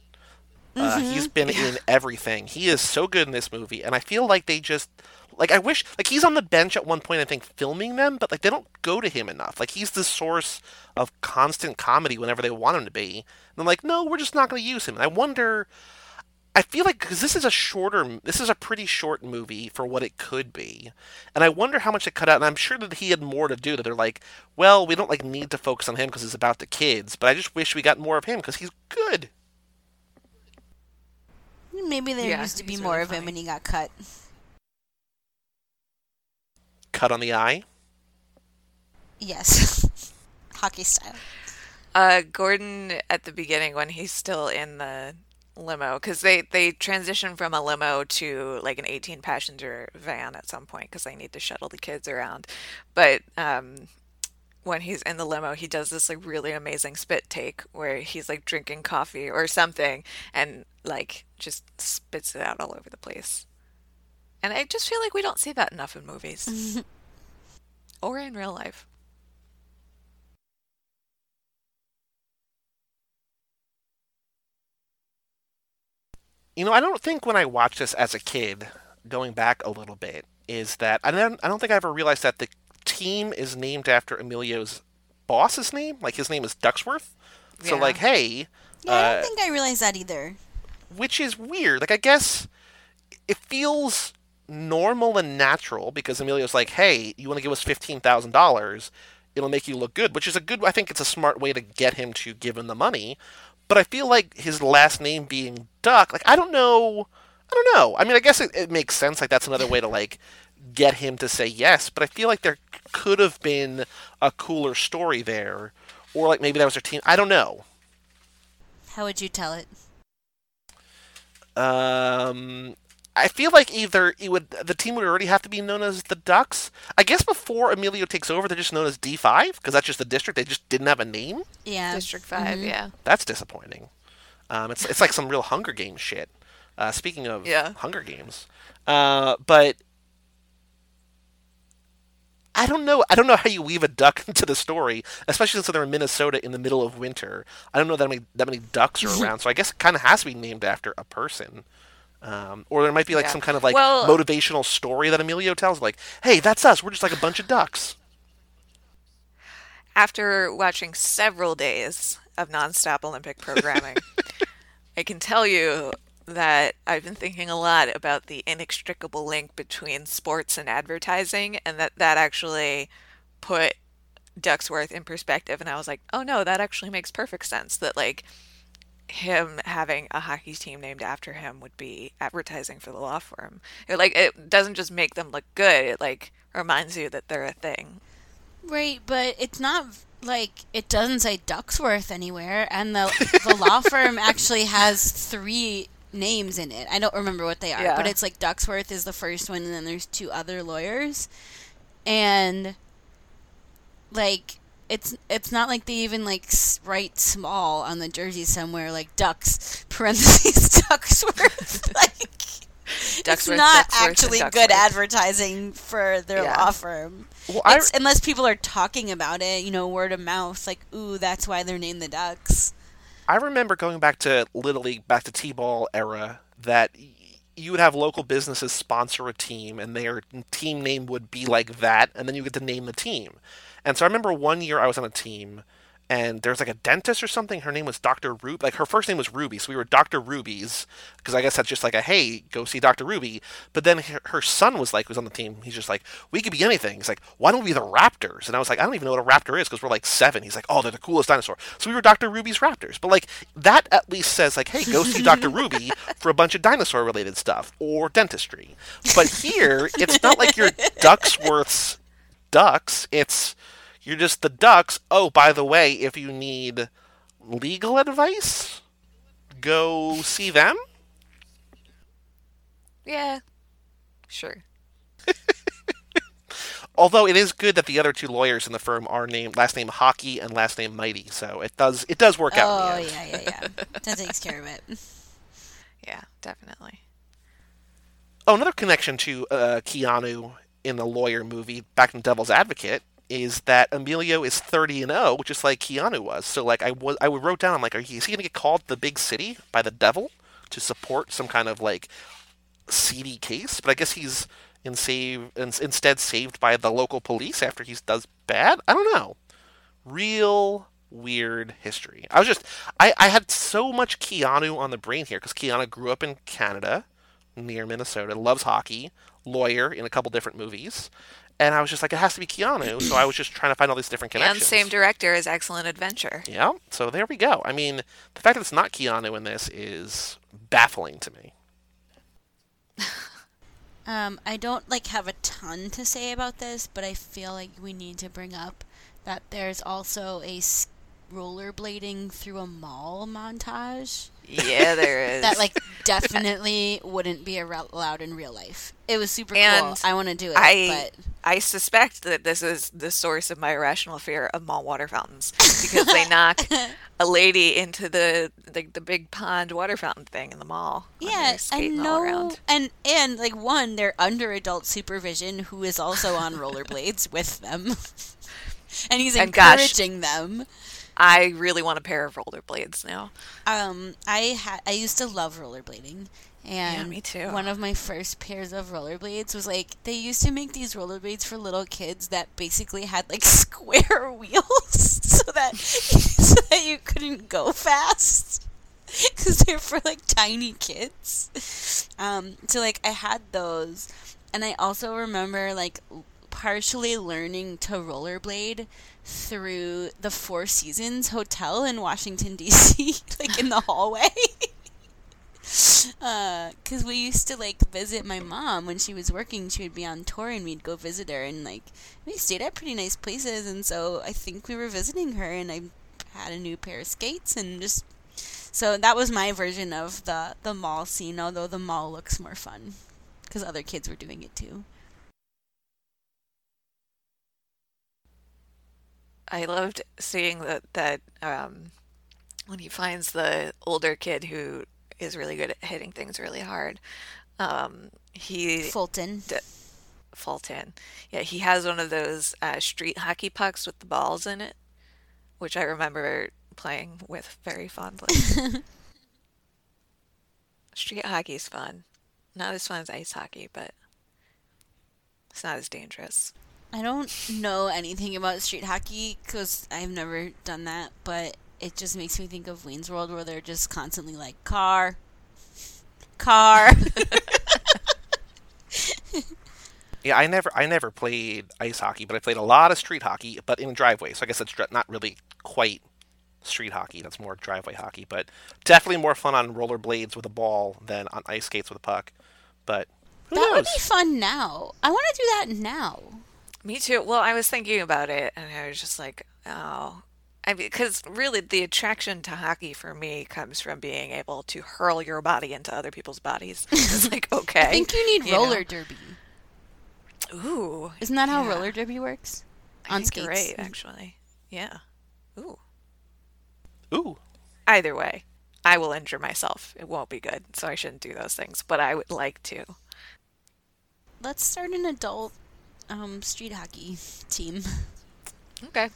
Uh, Mm-hmm. he's been in everything. He is so good in this movie, and I feel like they just like I wish like he's on the bench at one point. I think filming them, but like they don't go to him enough. Like he's the source of constant comedy whenever they want him to be. And I'm like, no, we're just not going to use him. And I wonder. I feel like because this is a shorter, this is a pretty short movie for what it could be, and I wonder how much they cut out. And I'm sure that he had more to do. That they're like, well, we don't like need to focus on him because it's about the kids, but I just wish we got more of him because he's good. Maybe there Yeah, used to be more really of him funny. and he got cut. Cut on the eye. Yes. Hockey style. Uh, Gordon at the beginning when he's still in the limo because they they transition from a limo to like an 18 passenger van at some point because they need to shuttle the kids around but um when he's in the limo he does this like really amazing spit take where he's like drinking coffee or something and like just spits it out all over the place and i just feel like we don't see that enough in movies or in real life You know, I don't think when I watched this as a kid, going back a little bit, is that I don't I don't think I ever realized that the team is named after Emilio's boss's name. Like his name is Ducksworth. So like, hey, Yeah, I uh, don't think I realized that either. which is weird. Like I guess it feels normal and natural because Emilio's like, "Hey, you want to give us fifteen thousand dollars? It'll make you look good," which is a good. I think it's a smart way to get him to give him the money. But I feel like his last name being Duck, like I don't know, I don't know. I mean, I guess it, it makes sense. Like that's another way to like get him to say yes. But I feel like there could have been a cooler story there, or like maybe that was their team. I don't know. How would you tell it? Um, I feel like either it would the team would already have to be known as the Ducks. I guess before Emilio takes over, they're just known as D five because that's just the district. They just didn't have a name. Yeah. district 5 yeah That's disappointing. Um, it's it's like some real Hunger Games shit. Uh, speaking of Yeah. Hunger Games, uh, but I don't know. I don't know how you weave a duck into the story, especially since they're in Minnesota in the middle of winter. I don't know that many that many ducks are around, so I guess it kind of has to be named after a person. Um, or there might be like Yeah. some kind of like Well- motivational story that Emilio tells, like, "Hey, that's us. We're just like a bunch of ducks." after watching several days of nonstop Olympic programming, I can tell you that I've been thinking a lot about the inextricable link between sports and advertising, and that that actually put Ducksworth in perspective. And I was like, oh no, that actually makes perfect sense. That like him having a hockey team named after him would be advertising for the law firm. It, like it doesn't just make them look good; it like reminds you that they're a thing. Right, but it's not like it doesn't say Ducksworth anywhere, and the the law firm actually has three names in it. I don't remember what they are, Yeah. but it's like Ducksworth is the first one, and then there's two other lawyers, and like it's it's not like they even like write small on the jersey somewhere like Ducks parentheses Ducksworth like. it's Ducksworth, not Ducksworth, actually good advertising for their Yeah. law firm. Well, I, unless people are talking about it, you know, word of mouth, like, ooh, that's why they're named the Ducks. I remember going back to Little League, back to T-ball era, that you would have local businesses sponsor a team, and their team name would be like that, and then you get to name the team. And so I remember one year I was on a team, and there was like a dentist or something. Her name was Dr. Ruby. Like her first name was Ruby, so we were Dr. Rubies because I guess that's just like a hey, go see Dr. Ruby. But then her, her son was like, was on the team. He's just like, we could be anything. He's like, why don't we be the Raptors? And I was like, I don't even know what a raptor is because we're like seven. He's like, oh, they're the coolest dinosaur. So we were Dr. Ruby's Raptors. But like that at least says like, hey, go see Dr. Ruby for a bunch of dinosaur related stuff or dentistry. But here, it's not like you're Ducksworth's ducks. It's you're just the ducks. Oh, by the way, if you need legal advice, go see them. Yeah, sure. Although it is good that the other two lawyers in the firm are named last name Hockey and last name Mighty, so it does it does work out. Oh, in the end. yeah, yeah, yeah. that takes care of it. Yeah, definitely. Oh, another connection to uh, Keanu in the lawyer movie back in Devil's Advocate is that Emilio is 30 and 0, just like Keanu was. So like I was I wrote down I'm like, he, is he going to get called the big city by the devil to support some kind of like seedy case? But I guess he's in save in, instead saved by the local police after he does bad. I don't know. Real weird history. I was just I I had so much Keanu on the brain here because Keanu grew up in Canada near Minnesota, loves hockey, lawyer in a couple different movies. And I was just like, it has to be Keanu. So I was just trying to find all these different connections. And same director as Excellent Adventure. Yeah. So there we go. I mean, the fact that it's not Keanu in this is baffling to me. Um, I don't like have a ton to say about this, but I feel like we need to bring up that there's also a rollerblading through a mall montage Yeah, there is. that like definitely wouldn't be allowed in real life. It was super cool. I want to do it, I but I suspect that this is the source of my irrational fear of mall water fountains because they knock a lady into the the, the big pond water fountain thing in the mall. yeah, and all no, and and like one, they're under adult supervision, who is also on rollerblades with them, and he's And gosh- encouraging them. I really want a pair of rollerblades now. Um, I had I used to love rollerblading, and yeah, me too. One of my first pairs of rollerblades was like they used to make these rollerblades for little kids that basically had like square wheels, so that so that you couldn't go fast because they're for like tiny kids. Um, so like I had those, and I also remember like partially learning to rollerblade through the Four Seasons Hotel in Washington D.C. like in the hallway. Uh, because we used to like visit my mom when she was working. She would be on tour, and we'd go visit her, and like we stayed at pretty nice places. And so I think we were visiting her, and I had a new pair of skates, and just so that was my version of the the mall scene. Although the mall looks more fun because other kids were doing it too. I loved seeing that that um, when he finds the older kid who is really good at hitting things really hard. Um, he Fulton. d- Fulton, yeah, he has one of those uh, street hockey pucks with the balls in it, which I remember playing with very fondly. street hockey's fun, not as fun as ice hockey, but it's not as dangerous. I don't know anything about street hockey because I've never done that, but it just makes me think of Wayne's World where they're just constantly like, car, car. Yeah, I never I never played ice hockey, but I played a lot of street hockey, but in a driveway. So I guess it's not really quite street hockey. That's more driveway hockey, but definitely more fun on rollerblades with a ball than on ice skates with a puck. But that would be fun now. I want to do that now. Me too. Well, I was thinking about it, and I was just like, oh, I because really the attraction to hockey for me comes from being able to hurl your body into other people's bodies. It's like okay, I think you need you know? roller derby. Ooh, Isn't that how yeah. roller derby works? I On think skates. you're actually. Yeah. Ooh. Ooh, Either way, I will injure myself. It won't be good, so I shouldn't do those things. But I would like to. Let's start an adult um, street hockey team. Okay.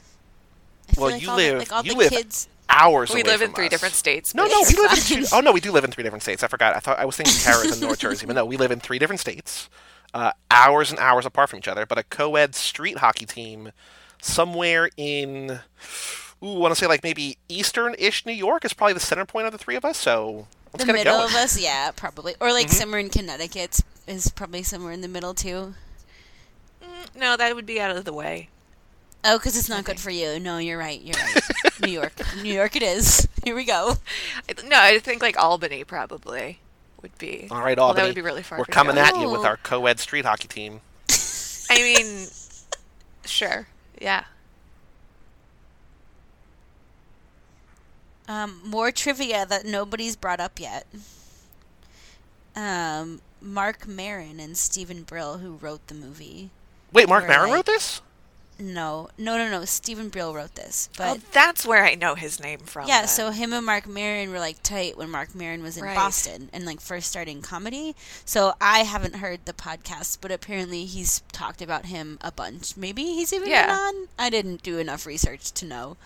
Well, like you all live- The, like all you the live kids. hours. We away live in three us. different states. No, no, we live in two, oh no, we do live in three different states. I forgot. I thought I was thinking Paris and North Jersey, but no, we live in three different states, uh, hours and hours apart from each other. But a co-ed street hockey team somewhere in, ooh, I want to say like maybe eastern-ish New York is probably the center point of the three of us. So let's the middle of us, yeah, probably. Or like Mhm. somewhere in Connecticut is probably somewhere in the middle too. Mm, No, that would be out of the way. Oh, because it's not good for you. No, you're right. You're right. New York. New York it is. Here we go. I- No, I think like Albany probably would be. All right, Well, Albany. that would be really far. We're coming you. at you with our co-ed street hockey team. I mean, sure. Yeah. Um, more trivia that nobody's brought up yet. Um, Marc Maron and Steven Brill, who wrote the movie. Wait, Marc Maron like- wrote this? No, no, no, no. Steven Brill wrote this, but oh, that's where I know his name from. yeah. then. So him and Marc Maron were like tight when Marc Maron was in Right. Boston and like first starting comedy. So I haven't heard the podcast, but apparently he's talked about him a bunch. Maybe he's even Yeah. been on. I didn't do enough research to know.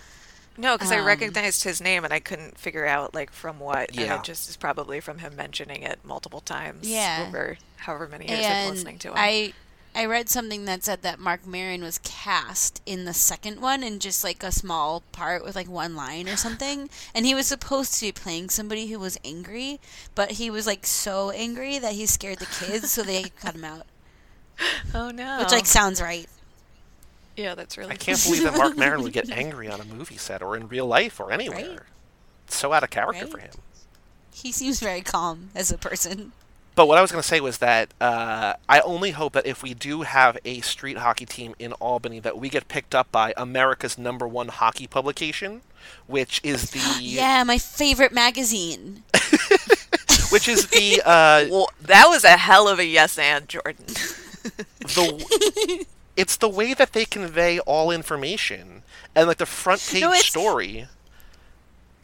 no, because I um, recognized his name and I couldn't figure out like from what. And Yeah. it just is probably from him mentioning it multiple times. Yeah. Over however many years I've been listening to him. I I read something that said that Marc Maron was cast in the second one in just like a small part with like one line or something, and he was supposed to be playing somebody who was angry, but he was like so angry that he scared the kids, so they cut him out. oh no. Which like sounds right. yeah, that's really. I can't believe that Marc Maron would get angry on a movie set or in real life or anywhere. Right. It's so out of character Right. for him. He seems very calm as a person. But what I was going to say was that uh, I only hope that if we do have a street hockey team in Albany, that we get picked up by America's number one hockey publication, which is the Yeah, my favorite magazine. which is the uh, Well, that was a hell of a yes and Jordan. the it's the way that they convey all information and like the front page No, story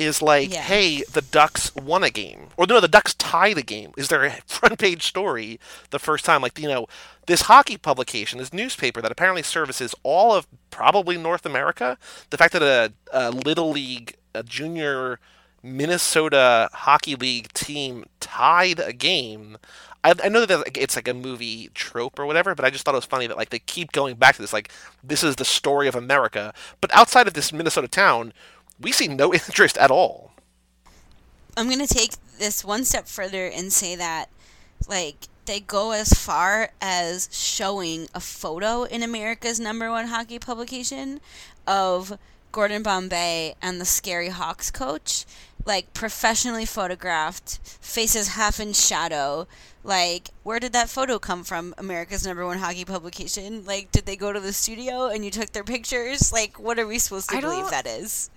is like Yeah. hey the ducks won a game or no the ducks tied a game is there a front page story the first time like you know this hockey publication this newspaper that apparently services all of probably north america the fact that a, a little league a junior minnesota hockey league team tied a game I, I know that it's like a movie trope or whatever, but I just thought it was funny that like they keep going back to this. Like this is the story of America, but outside of this Minnesota town, we see no interest at all. I'm gonna take this one step further and say that, like, they go as far as showing a photo in America's number one hockey publication of Gordon Bombay and the Scary Hawks coach, like professionally photographed, faces half in shadow. Like, where did that photo come from? America's number one hockey publication. Like, did they go to the studio and you took their pictures? Like, what are we supposed to I believe that is?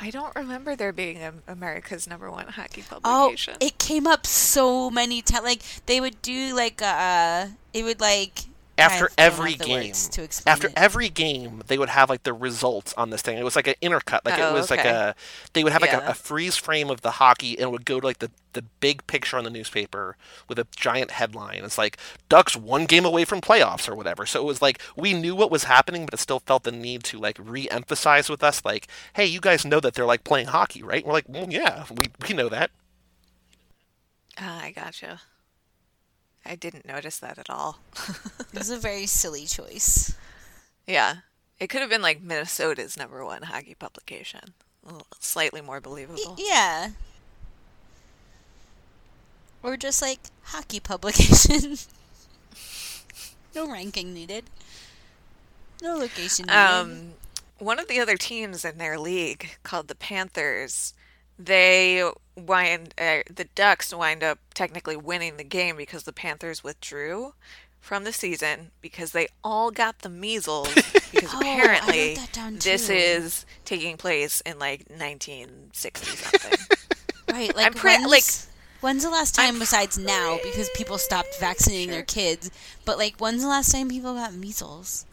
I don't remember there being a, America's number one hockey publication. Oh, it came up so many times. Like they would do like uh, it would like After every game, words to explain after it. every game, they would have like the results on this thing. It was like an intercut, like Oh, it was like a. They would have like Yeah. a, a freeze frame of the hockey, and it would go to like the the big picture on the newspaper with a giant headline. It's like Ducks one game away from playoffs or whatever. So it was like we knew what was happening, but it still felt the need to like re-emphasize with us, like, hey, you guys know that they're like playing hockey, right? We're like, well, yeah, we we know that. Ah, I gotcha. I didn't notice that at all. it was a very silly choice. yeah, it could have been like Minnesota's number one hockey publication. Slightly more Y- believable. yeah, or just like hockey publication. no ranking needed. No location needed. Um, one of the other teams in their league called the Panthers, they wind uh, the Ducks wind up technically winning the game because the Panthers withdrew from the season because they all got the measles because Oh, apparently this is taking place in like 1960 something. Right, like I'm pretty- when's, like- when's the last time besides now because people stopped vaccinating their kids, but like when's the last time people got measles?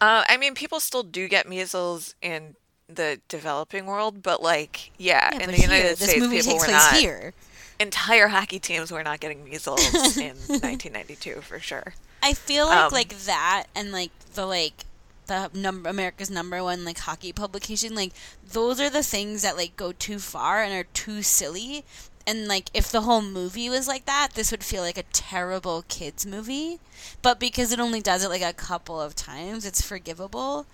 Uh, I mean, people still do get measles in the developing world, but like, yeah, Yeah, in the United here, States, movie people were not. here. Entire hockey teams were not getting measles in 1992 for sure. I feel like Um, like that and like the like the number America's number one like hockey publication like those are the things that like go too far and are too silly and like if the whole movie was like that this would feel like a terrible kids movie but because it only does it like a couple of times it's forgivable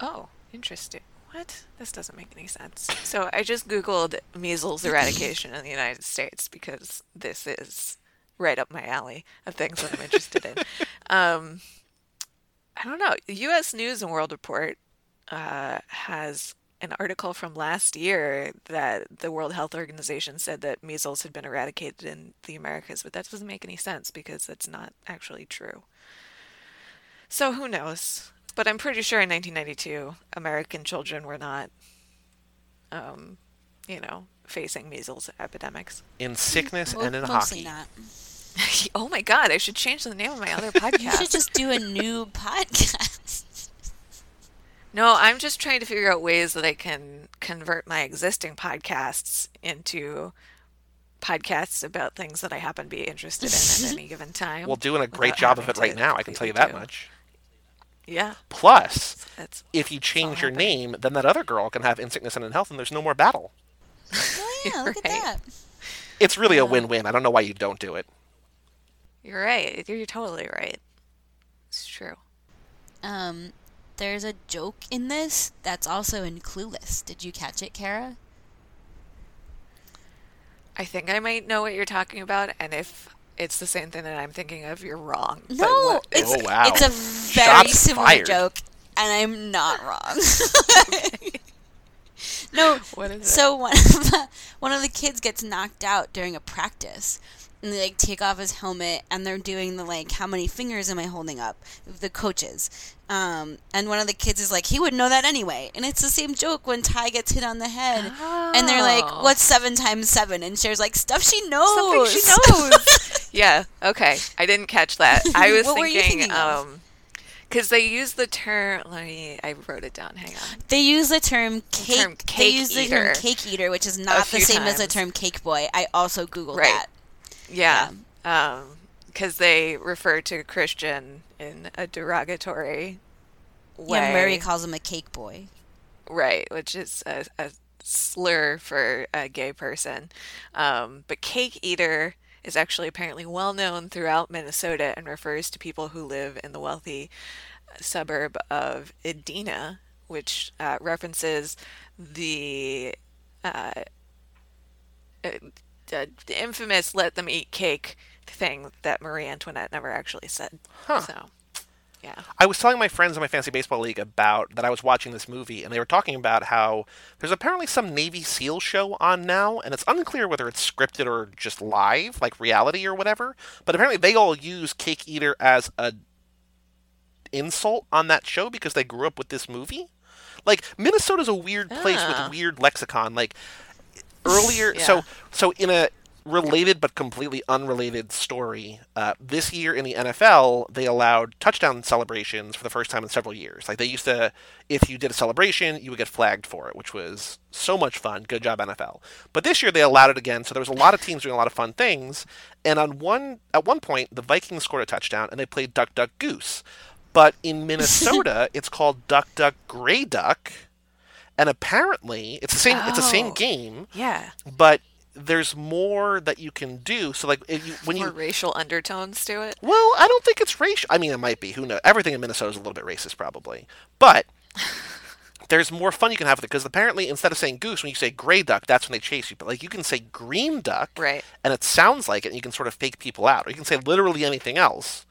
Oh, interesting. What? This doesn't make any sense. So I just Googled measles eradication in the United States because this is right up my alley of things that I'm interested in. Um, I don't know. U.S. News and World Report uh, has an article from last year that the World Health Organization said that measles had been eradicated in the Americas, but that doesn't make any sense because that's not actually true. So who knows? But I'm pretty sure in 1992, American children were not, um, you know, facing measles epidemics. In sickness Mo- and in mostly hockey. not oh my God! I should change the name of my other podcast. you should just do a new podcast No, I'm just trying to figure out ways that I can convert my existing podcasts into podcasts about things that I happen to be interested in at any given time. Well, doing a great job of it right now, I can tell you that do- much. Yeah, Plus, that's if you change your name, then that other girl can have in sickness and in health, and there's no more battle. oh yeah look Right. at that It's really a win-win. I don't know why you don't do it. you're right. You're totally right. It's true. um there's a joke in this that's also in clueless did you catch it kara I think I might know what you're talking about, and if it's the same thing that I'm thinking of, you're wrong. No, it's Oh, wow. it's a very Shots similar fired. joke, and I'm not wrong. No, What is it? so one of the, one of the kids gets knocked out during a practice, and they like take off his helmet, and they're doing the like, how many fingers am I holding up? The coaches, um, and one of the kids is like, he would know that anyway, and it's the same joke when Tai gets hit on the head, and they're like, Oh. what's seven times seven? And Cher's like, stuff she knows. Something she knows. yeah. Okay. I didn't catch that. I was What were you thinking, thinking um, because they use the term. Let me. I wrote it down. Hang on. They use the term cake. term they cake use the eater term cake eater, which is not the few same as the term cake boy. I also googled Right. that. Yeah. Um, because they refer to Christian in a derogatory way. Yeah, Murray calls him a cake boy. Right, which is a, a slur for a gay person. Um, but cake eater is actually apparently well known throughout Minnesota and refers to people who live in the wealthy suburb of Edina, which uh, references the uh, uh, infamous "let them eat cake" thing that Marie Antoinette never actually said. Huh. So, yeah. I was telling my friends in my fantasy baseball league about that I was watching this movie, and they were talking about how there's apparently some Navy SEAL show on now, and it's unclear whether it's scripted or just live, like reality or whatever. But apparently, they all use Cake Eater as a insult on that show because they grew up with this movie. Like Minnesota's a weird place Ah. with weird lexicon. Like earlier, Yeah. so so in a related but completely unrelated story, uh, this year in the NFL they allowed touchdown celebrations for the first time in several years. Like they used to, if you did a celebration, you would get flagged for it, which was so much fun. Good job NFL. But this year they allowed it again, so there was a lot of teams doing a lot of fun things. And on one at one point, the Vikings scored a touchdown and they played Duck Duck Goose. But in Minnesota, it's called Duck Duck Gray Duck, and apparently it's the same. It's the same Oh. game, Yeah. but there's more that you can do. So like if you, when More you racial undertones to it. well, I don't think it's racial. I mean, it might be. Who knows? Everything in Minnesota is a little bit racist, probably. But there's more fun you can have with it because apparently, instead of saying goose, when you say gray duck, that's when they chase you. But like, you can say green duck, Right. And it sounds like it, and you can sort of fake people out. Or you can say literally anything else,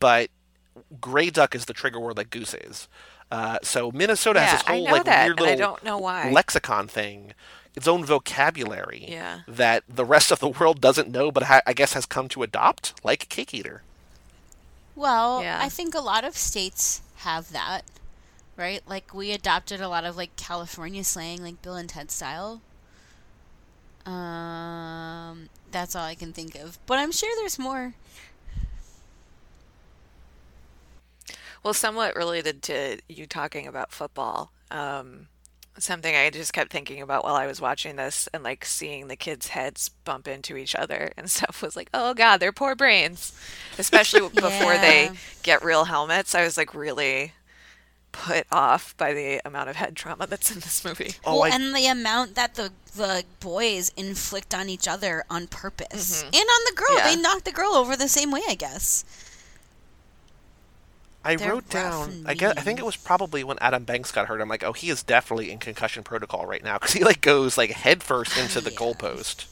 but gray duck is the trigger word like goose is. Uh, so Minnesota Yeah, has this whole like that, weird and I little don't know why. lexicon thing, its own vocabulary Yeah. that the rest of the world doesn't know, but ha- I guess has come to adopt, like cake eater. Well, Yeah. I think a lot of states have that, right? Like we adopted a lot of like California slang, like Bill and Ted style. Um, that's all I can think of. But I'm sure there's more. Well, somewhat related to you talking about football, um, something I just kept thinking about while I was watching this and like seeing the kids' heads bump into each other and stuff was like, oh God, they're poor brains. Especially before they get real helmets. I was like really put off by the amount of head trauma that's in this movie. Oh, well, I- and the amount that the the boys inflict on each other on purpose, Mhm. and on the girl, Yeah. they knock the girl over the same way, I guess. I They're wrote down. I guess I think it was probably when Adam Banks got hurt. I'm like, oh, he is definitely in concussion protocol right now because he like goes like headfirst into the Yeah. goalpost.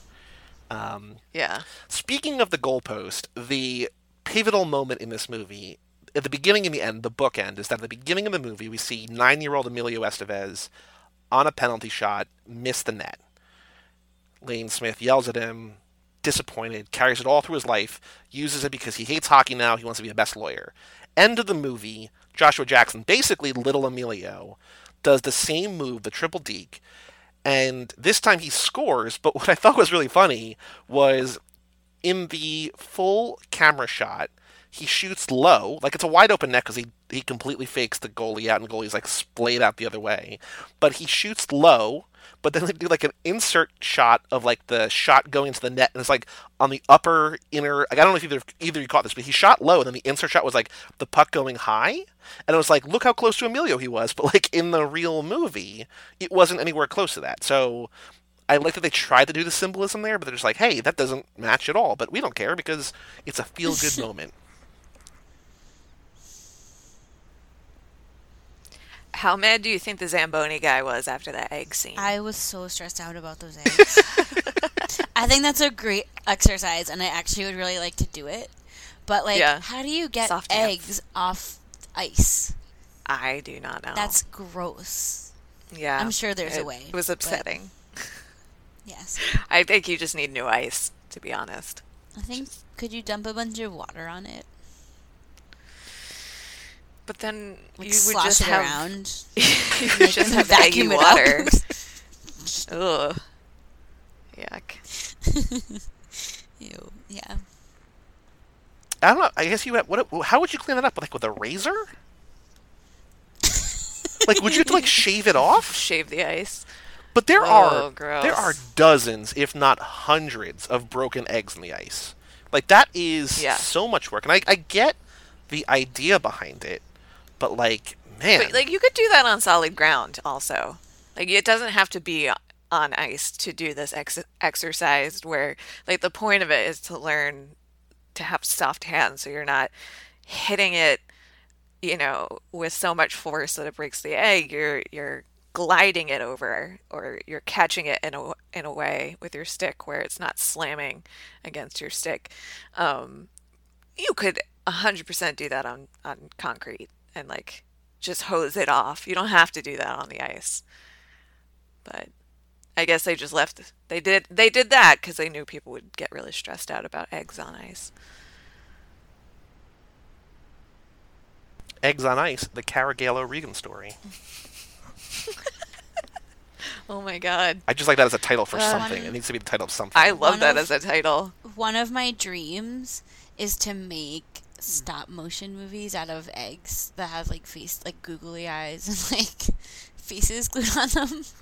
Um, Yeah. speaking of the goalpost, the pivotal moment in this movie, at the beginning and the end, the bookend is that at the beginning of the movie we see nine-year-old Emilio Estevez on a penalty shot miss the net. Lane Smith yells at him, disappointed, carries it all through his life, uses it because he hates hockey now, he wants to be the best lawyer. End of the movie, Joshua Jackson, basically little Emilio, does the same move, the triple deke, and this time he scores, but what I thought was really funny was in the full camera shot, he shoots low, like it's a wide open net because he, he completely fakes the goalie out, and the goalie's like splayed out the other way. But he shoots low, but then they do like an insert shot of like the shot going into the net, and it's like on the upper inner. Like, I don't know if either either you caught this, but he shot low, and then the insert shot was like the puck going high, and it was like, look how close to Emilio he was. But like in the real movie, it wasn't anywhere close to that. So I like that they tried to do the symbolism there, but they're just like, hey, that doesn't match at all. But we don't care because it's a feel good moment. How mad do you think the Zamboni guy was after that egg scene? I was so stressed out about those eggs. I think that's a great exercise, and I actually would really like to do it. But like, Yeah. how do you get Soft eggs off ice? I do not know. That's gross. Yeah. I'm sure there's a way, It was upsetting. Yes. I think you just need new ice, to be honest. I think could you dump a bunch of water on it? But then Like you would just it have around. you would Like, just have vacuum vacuum it out. water. Ugh. Yuck. Ew. Yeah. I don't know. I guess you. What? How would you clean that up? Like with a razor? like, would you have to like shave it off? Shave the ice. But there Oh, are gross. there are dozens, if not hundreds, of broken eggs in the ice. Like that is Yeah. so much work, and I, I get the idea behind it, but like, man, But like you could do that on solid ground also. Like it doesn't have to be on ice to do this ex- exercise where like the point of it is to learn to have soft hands so you're not hitting it you know with so much force that it breaks the egg. You're you're gliding it over or you're catching it in a in a way with your stick where it's not slamming against your stick. Um you could 100% do that on on concrete and like just hose it off. You don't have to do that on the ice. But I guess they just left they did they did that cuz they knew people would get really stressed out about eggs on ice. eggs on ice, the Caragalo Regan story. Oh my god. I just like that as a title for Uh, something. It needs to be the title of something. I love One that of- as a title. One of my dreams is to make stop motion movies out of eggs that have like face like googly eyes and like faces glued on them.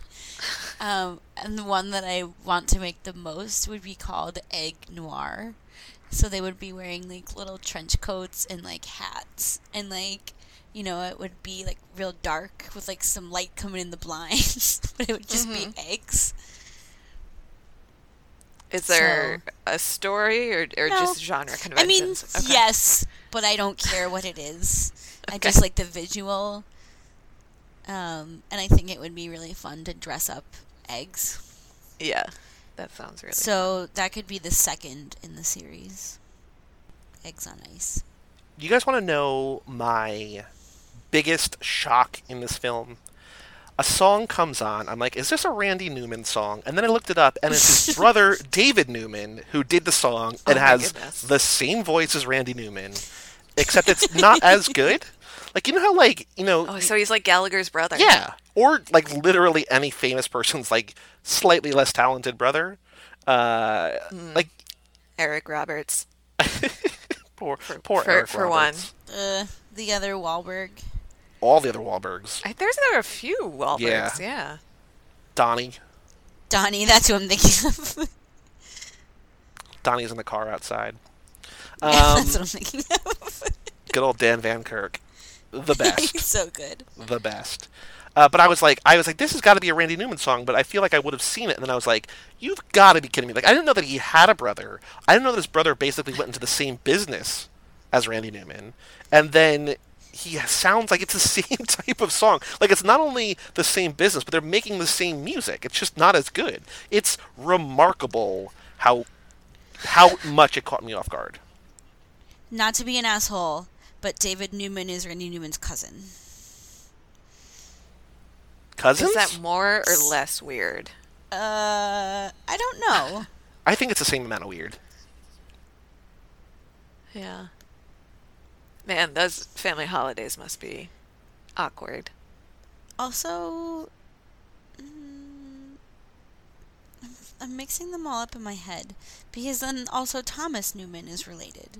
Um, and the one that I want to make the most would be called Egg Noir. So they would be wearing like little trench coats and like hats and like you know it would be like real dark with like some light coming in the blinds, but it would just be eggs. Is there a story or, or No. just genre kind of thing? I mean. Okay. yes, but I don't care what it is. I just like the visual. Um, and I think it would be really fun to dress up eggs. Yeah. That sounds really So that could be the second in the series. Eggs on ice. you guys want to know my biggest shock in this film? A song comes on. I'm like, is this a Randy Newman song? And then I looked it up, and it's his brother David Newman who did the song and Oh has goodness. the same voice as Randy Newman, except it's not as good. Like you know how like you know Oh, so he's like Gallagher's brother. yeah, or like literally any famous person's like slightly less talented brother. Uh, Hmm. like Eric Roberts. poor poor for- Eric for one. Roberts. Uh, the other Wahlberg. All the other Wahlbergs, I, there's there are a few Wahlbergs. Yeah. yeah. Donnie. Donnie, that's who I'm thinking of. Donnie's in the car outside. Yeah, Um, that's what I'm thinking of. good old Dan Van Kirk, the best, He's so good. the best. Uh, but I was like, I was like, this has got to be a Randy Newman song. But I feel like I would have seen it, and then I was like, you've got to be kidding me! Like, I didn't know that he had a brother. I didn't know that his brother basically went into the same business as Randy Newman, and then he sounds like it's the same type of song. Like, it's not only the same business, but they're making the same music. It's just not as good. It's remarkable how how much it caught me off guard. Not to be an asshole, but David Newman is Randy Newman's cousin. Cousins? Is that more or less weird? Uh, I don't know. I think it's the same amount of weird. Yeah. Man, those family holidays must be awkward. Also, mm, I'm, I'm mixing them all up in my head because then also Thomas Newman is related.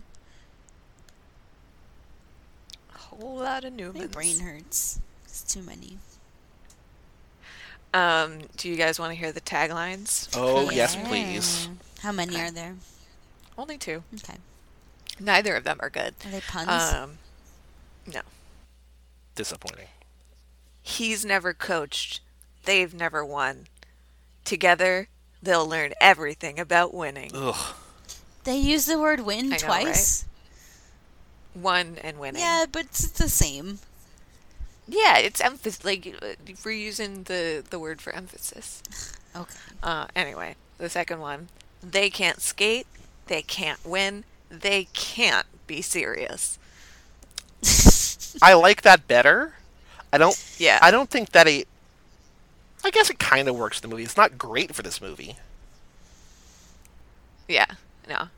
A whole lot of Newman. My brain hurts. It's too many. Um, do you guys want to hear the taglines? Oh, yes, please. How many Okay. are there? Only two. Okay. Neither of them are good. Are they puns? Um, no. Disappointing. He's never coached. They've never won. Together, they'll learn everything about winning. Ugh. they use the word win I know, twice. One and winning. Yeah, but it's the same. Yeah, it's emphasis. Like uh, we're using the the word for emphasis. Okay. Uh, anyway, the second one. They can't skate. They can't win. They can't be serious. I like that better. I don't. Yeah. I don't think that it. I guess it kind of works for the movie. It's not great for this movie. Yeah, no.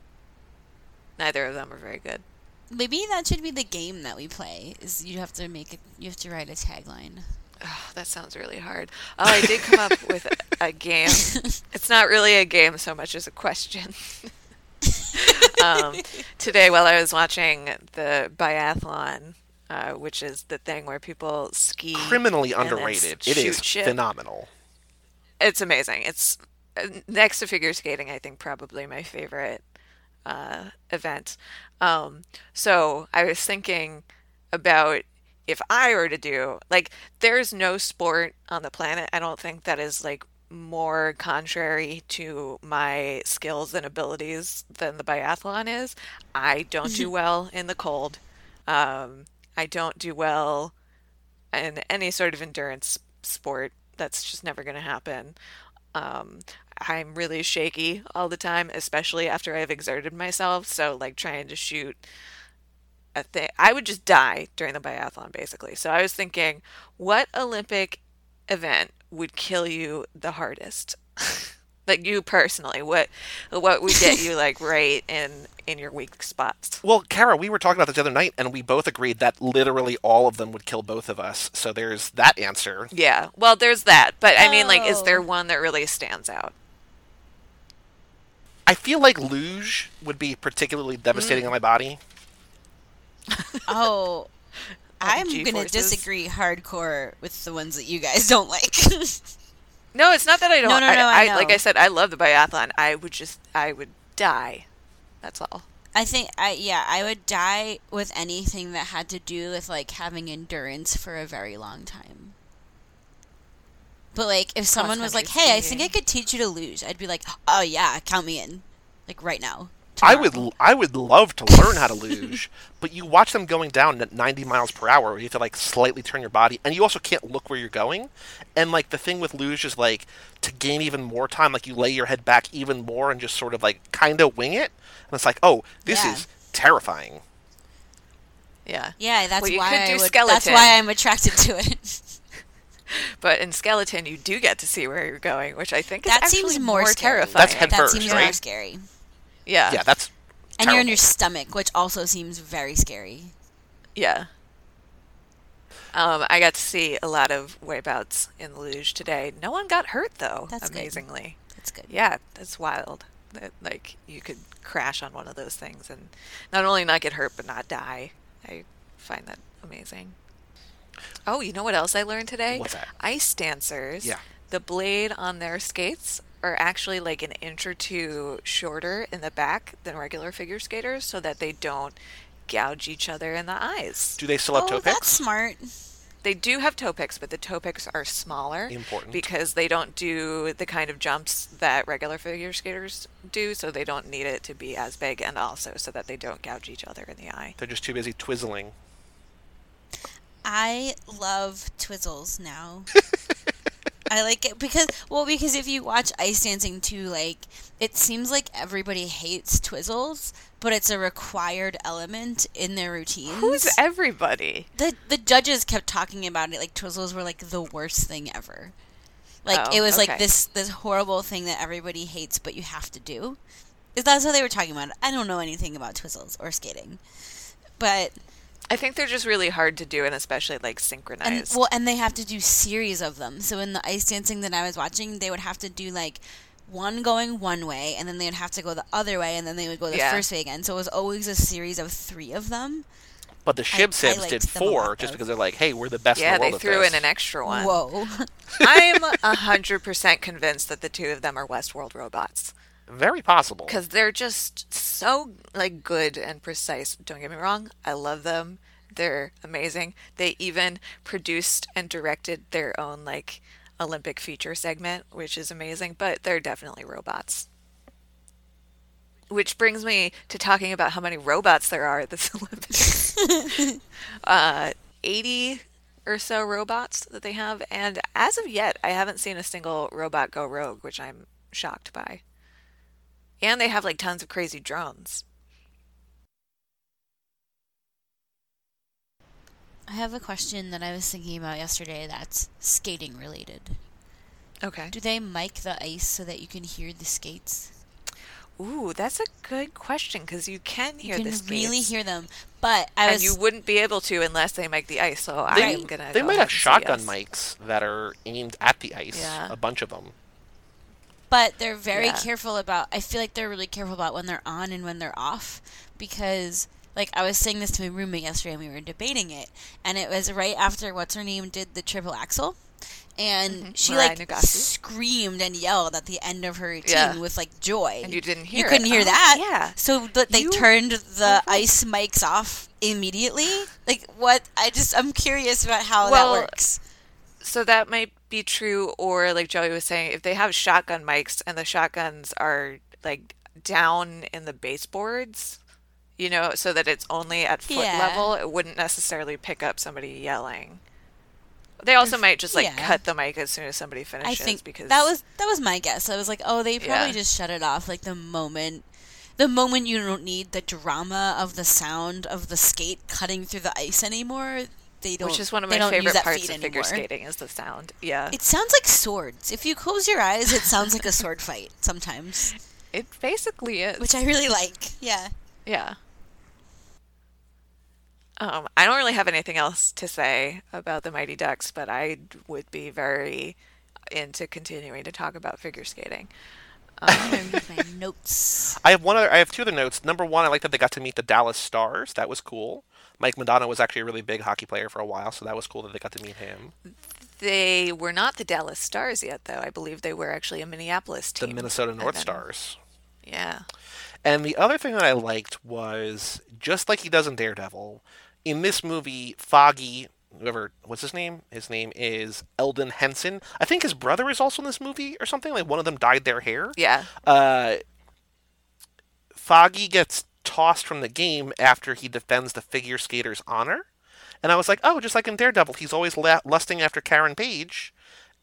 Neither of them are very good. Maybe that should be the game that we play. Is you have to make it. You have to write a tagline. Oh, that sounds really hard. Oh, I did come up with a, a game. It's not really a game so much as a question. um, today, while I was watching the biathlon, uh, which is the thing where people ski, Criminally underrated. It is shit. phenomenal. It's amazing. It's uh, next to figure skating. I think probably my favorite uh, event. Um, so I was thinking about if I were to do like, there's no sport on the planet. I don't think that is like more contrary to my skills and abilities than the biathlon is. I don't do well in the cold. Um, I don't do well in any sort of endurance sport. That's just never going to happen. Um, I'm really shaky all the time, especially after I've exerted myself. So, like, trying to shoot a thing, I would just die during the biathlon, basically. So, I was thinking, what Olympic event would kill you the hardest? like you personally, what what would get you like right in in your weak spots? Well, Kara, we were talking about this the other night, and we both agreed that literally all of them would kill both of us. So there's that answer. Yeah, well, there's that, but I mean, like, is Oh. there one that really stands out? I feel like luge would be particularly devastating mm. on my body. Oh, I'm gonna disagree hardcore with the ones that you guys don't like. No, it's not that I don't. No, no, no, I like know. I said, I love the biathlon. I would just, I would die. That's all. I think I yeah, I would die with anything that had to do with like having endurance for a very long time. But like if someone was like, "Hey, I think I could teach you to luge." I'd be like, "Oh yeah, count me in." Like right now. I would, I would love to learn how to luge, but you watch them going down at 90 miles per hour. where You have to like slightly turn your body, and you also can't look where you're going. And like the thing with luge is like to gain even more time, like you lay your head back even more and just sort of like kind of wing it. And it's like, oh, this Yeah. is terrifying. Yeah. Yeah, that's Well, why I would, skeleton. that's why I'm attracted to it. But in skeleton, you do get to see where you're going, which I think is that seems more, scary. terrifying. That's head that first, seems more scary. Yeah. Yeah, that's And you're in your stomach, which also seems very scary. Yeah. Um, I got to see a lot of wipeouts in the luge today. No one got hurt though. That's good. amazingly. That's good. Yeah, that's wild. That like you could crash on one of those things and not only not get hurt but not die. I find that amazing. Oh, you know what else I learned today? What's that? Ice dancers. Yeah. The blade on their skates are actually like an inch or two shorter in the back than regular figure skaters so that they don't gouge each other in the eyes. Do they still have oh, toe that's picks? smart. They do have toe picks, but the toe picks are smaller. Important. Because they don't do the kind of jumps that regular figure skaters do, so they don't need it to be as big, and also so that they don't gouge each other in the eye. They're just too busy twizzling. I love Twizzles now. I like it because well because if you watch ice dancing too like it seems like everybody hates Twizzles but it's a required element in their routines. Who's everybody? the the judges kept talking about it like Twizzles were like the worst thing ever. Like Oh, it was like this this horrible thing that everybody hates but you have to do. Is that's what they were talking about? I don't know anything about Twizzles or skating. But I think they're just really hard to do, and especially like and synchronized. well and they have to do series of them so in the ice dancing that i was watching they would have to do like one going one way and then they'd have to go the other way and then they would go the Yeah. first way again so it was always a series of three of them But the Shib Sibs liked did four just though. because they're like, hey, we're the best yeah, in the they threw at in an extra one. whoa I'm a hundred percent convinced that the two of them are Westworld robots Very possible. because they're just so like good and precise. Don't get me wrong, I love them. They're amazing. They even produced and directed their own like Olympic feature segment, which is amazing. But they're definitely robots. Which brings me to talking about how many robots there are at this Olympics. uh, 80 or so robots that they have, and as of yet, I haven't seen a single robot go rogue, which I'm shocked by. And they have like tons of crazy drones. i have a question that i was thinking about yesterday that's skating related Okay. Do they mic the ice so that you can hear the skates? Ooh, that's a good question because you can hear you the can skates. really hear them. But I and you wouldn't be able to unless they make the ice. So I am gonna. they go might have shotgun yes. mics that are aimed at the ice. Yeah. A bunch of them. But they're very Yeah. careful about I feel like they're really careful about when they're on and when they're off because like I was saying this to my roommate yesterday and we were debating it and it was right after what's her name did the triple axel and mm-hmm. she Mariah like screamed and yelled at the end of her routine Yeah. with like joy And you didn't hear you it. couldn't hear Oh, that yeah. so but they You- turned the Oh, ice mics off immediately like what I just I'm curious about how Well, that works So that might be true, or like Joey was saying, if they have shotgun mics and the shotguns are like down in the baseboards, you know, so that it's only at foot Yeah. level, it wouldn't necessarily pick up somebody yelling. They also might just like yeah. cut the mic as soon as somebody finishes. I think because that was that was my guess. I was like, oh, they probably Yeah. just shut it off like the moment, the moment you don't need the drama of the sound of the skate cutting through the ice anymore. They don't. which is one of my favorite that parts of figure anymore. skating is the sound. Yeah. It sounds like swords. If you close your eyes, it sounds like a sword fight sometimes, It basically is. which I really like. Yeah. Yeah. Um, I don't really have anything else to say about the Mighty Ducks, but I would be very into continuing to talk about figure skating. I notes. I have one other. I have two other notes. Number one, I like that they got to meet the Dallas Stars. That was cool. Mike Modano was actually a really big hockey player for a while, so that was cool that they got to meet him. They were not the Dallas Stars yet, though. I believe they were actually a Minneapolis team. The. Minnesota North then- Stars. Yeah. And the other thing that I liked was just like he does in Daredevil, in this movie, Foggy, whoever, what's his name? His name is Elden Henson. I think his brother is also in this movie or something. Like one of them dyed their hair. Yeah. Uh, Foggy gets tossed from the game after he defends the figure skater's honor. And I was like, oh, just like in Daredevil, he's always la- lusting after Karen Page,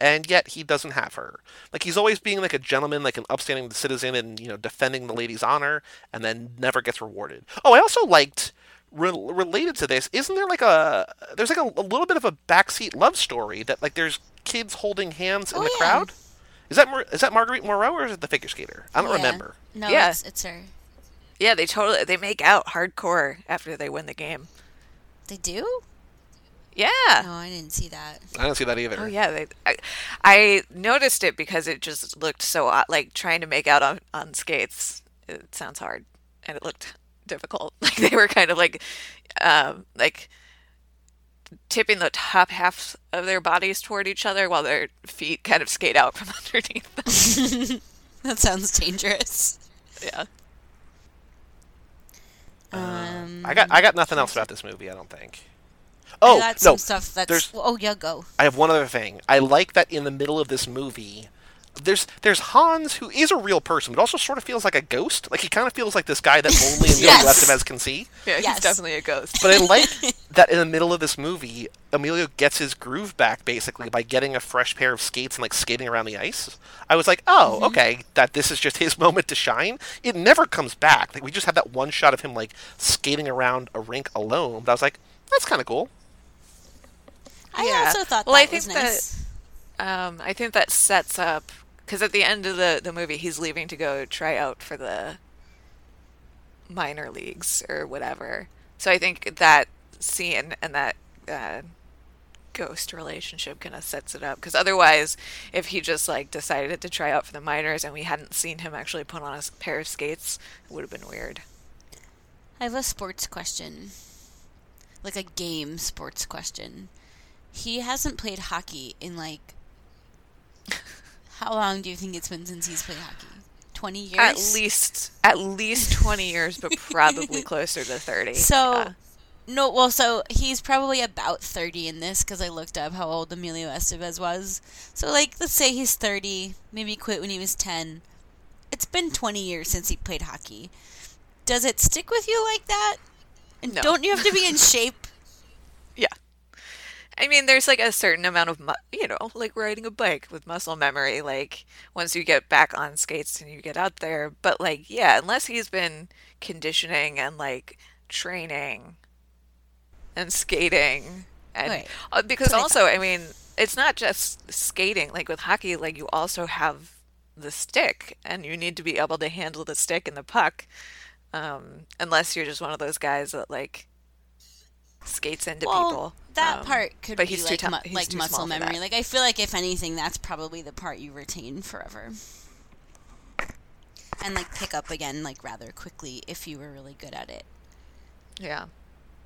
and yet he doesn't have her. Like he's always being like a gentleman, like an upstanding citizen, and you know defending the lady's honor, and then never gets rewarded. Oh, I also liked re- related to this. Isn't there like a there's like a, a little bit of a backseat love story that like there's kids holding hands in Oh, the yeah. crowd. Is that Mar- is that Marguerite Moreau or is it the figure skater? I don't Yeah. remember. No, Yeah. it's, it's her. Yeah, they totally they make out hardcore after they win the game. They do? Yeah. No, I didn't see that. I don't see that either. Oh yeah, they, I, I noticed it because it just looked so odd, like trying to make out on, on skates. It sounds hard, and it looked difficult. Like they were kind of like, um, like tipping the top half of their bodies toward each other while their feet kind of skate out from underneath. them. That sounds dangerous. yeah. Um, I got I got nothing else about this movie. I don't think. Oh no, some stuff that's. there's- Oh yeah, go. I have one other thing. I like that in the middle of this movie, there's there's Hans who is a real person, but also sort of feels like a ghost. Like he kind of feels like this guy that only Emilio Yes. Estevez can see. Yeah, Yes. he's definitely a ghost. But I like that in the middle of this movie, Emilio gets his groove back basically by getting a fresh pair of skates and like skating around the ice. I was like, oh, Mm-hmm. okay, that this is just his moment to shine. It never comes back. Like we just have that one shot of him like skating around a rink alone. But I was like, that's kind of cool. I Yeah. also thought Well, that I was think that- Um, I think that sets up because at the end of the the movie, he's leaving to go try out for the minor leagues or whatever. So I think that scene and that uh, ghost relationship kind of sets it up. Because otherwise, if he just like decided to try out for the minors and we hadn't seen him actually put on a pair of skates, it would have been weird. I have a sports question, like a game sports question. He hasn't played hockey in like. How long do you think it's been since he's played hockey? Twenty years. At least at least twenty years, but probably closer to thirty. So, Yeah. no, well, so he's probably about 30 in this because I looked up how old Emilio Estevez was. So, like, let's say he's 30, maybe quit when he was 10. It's been 20 years since he played hockey. Does it stick with you like that? And No. don't you have to be in shape? I mean, there's like a certain amount of, mu- you know, like riding a bike with muscle memory. Like, once you get back on skates and you get out there. But, like, yeah, unless he's been conditioning and, like, training and skating. And Right. uh, because also, I mean, it's not just skating. Like with hockey, like you also have the stick, and you need to be able to handle the stick and the puck. Um, unless you're just one of those guys that like skates into well, people. that Um, part could but be he's too like mu- he's like too muscle memory. Like I feel like if anything, that's probably the part you retain forever. And like pick up again like rather quickly if you were really good at it. Yeah.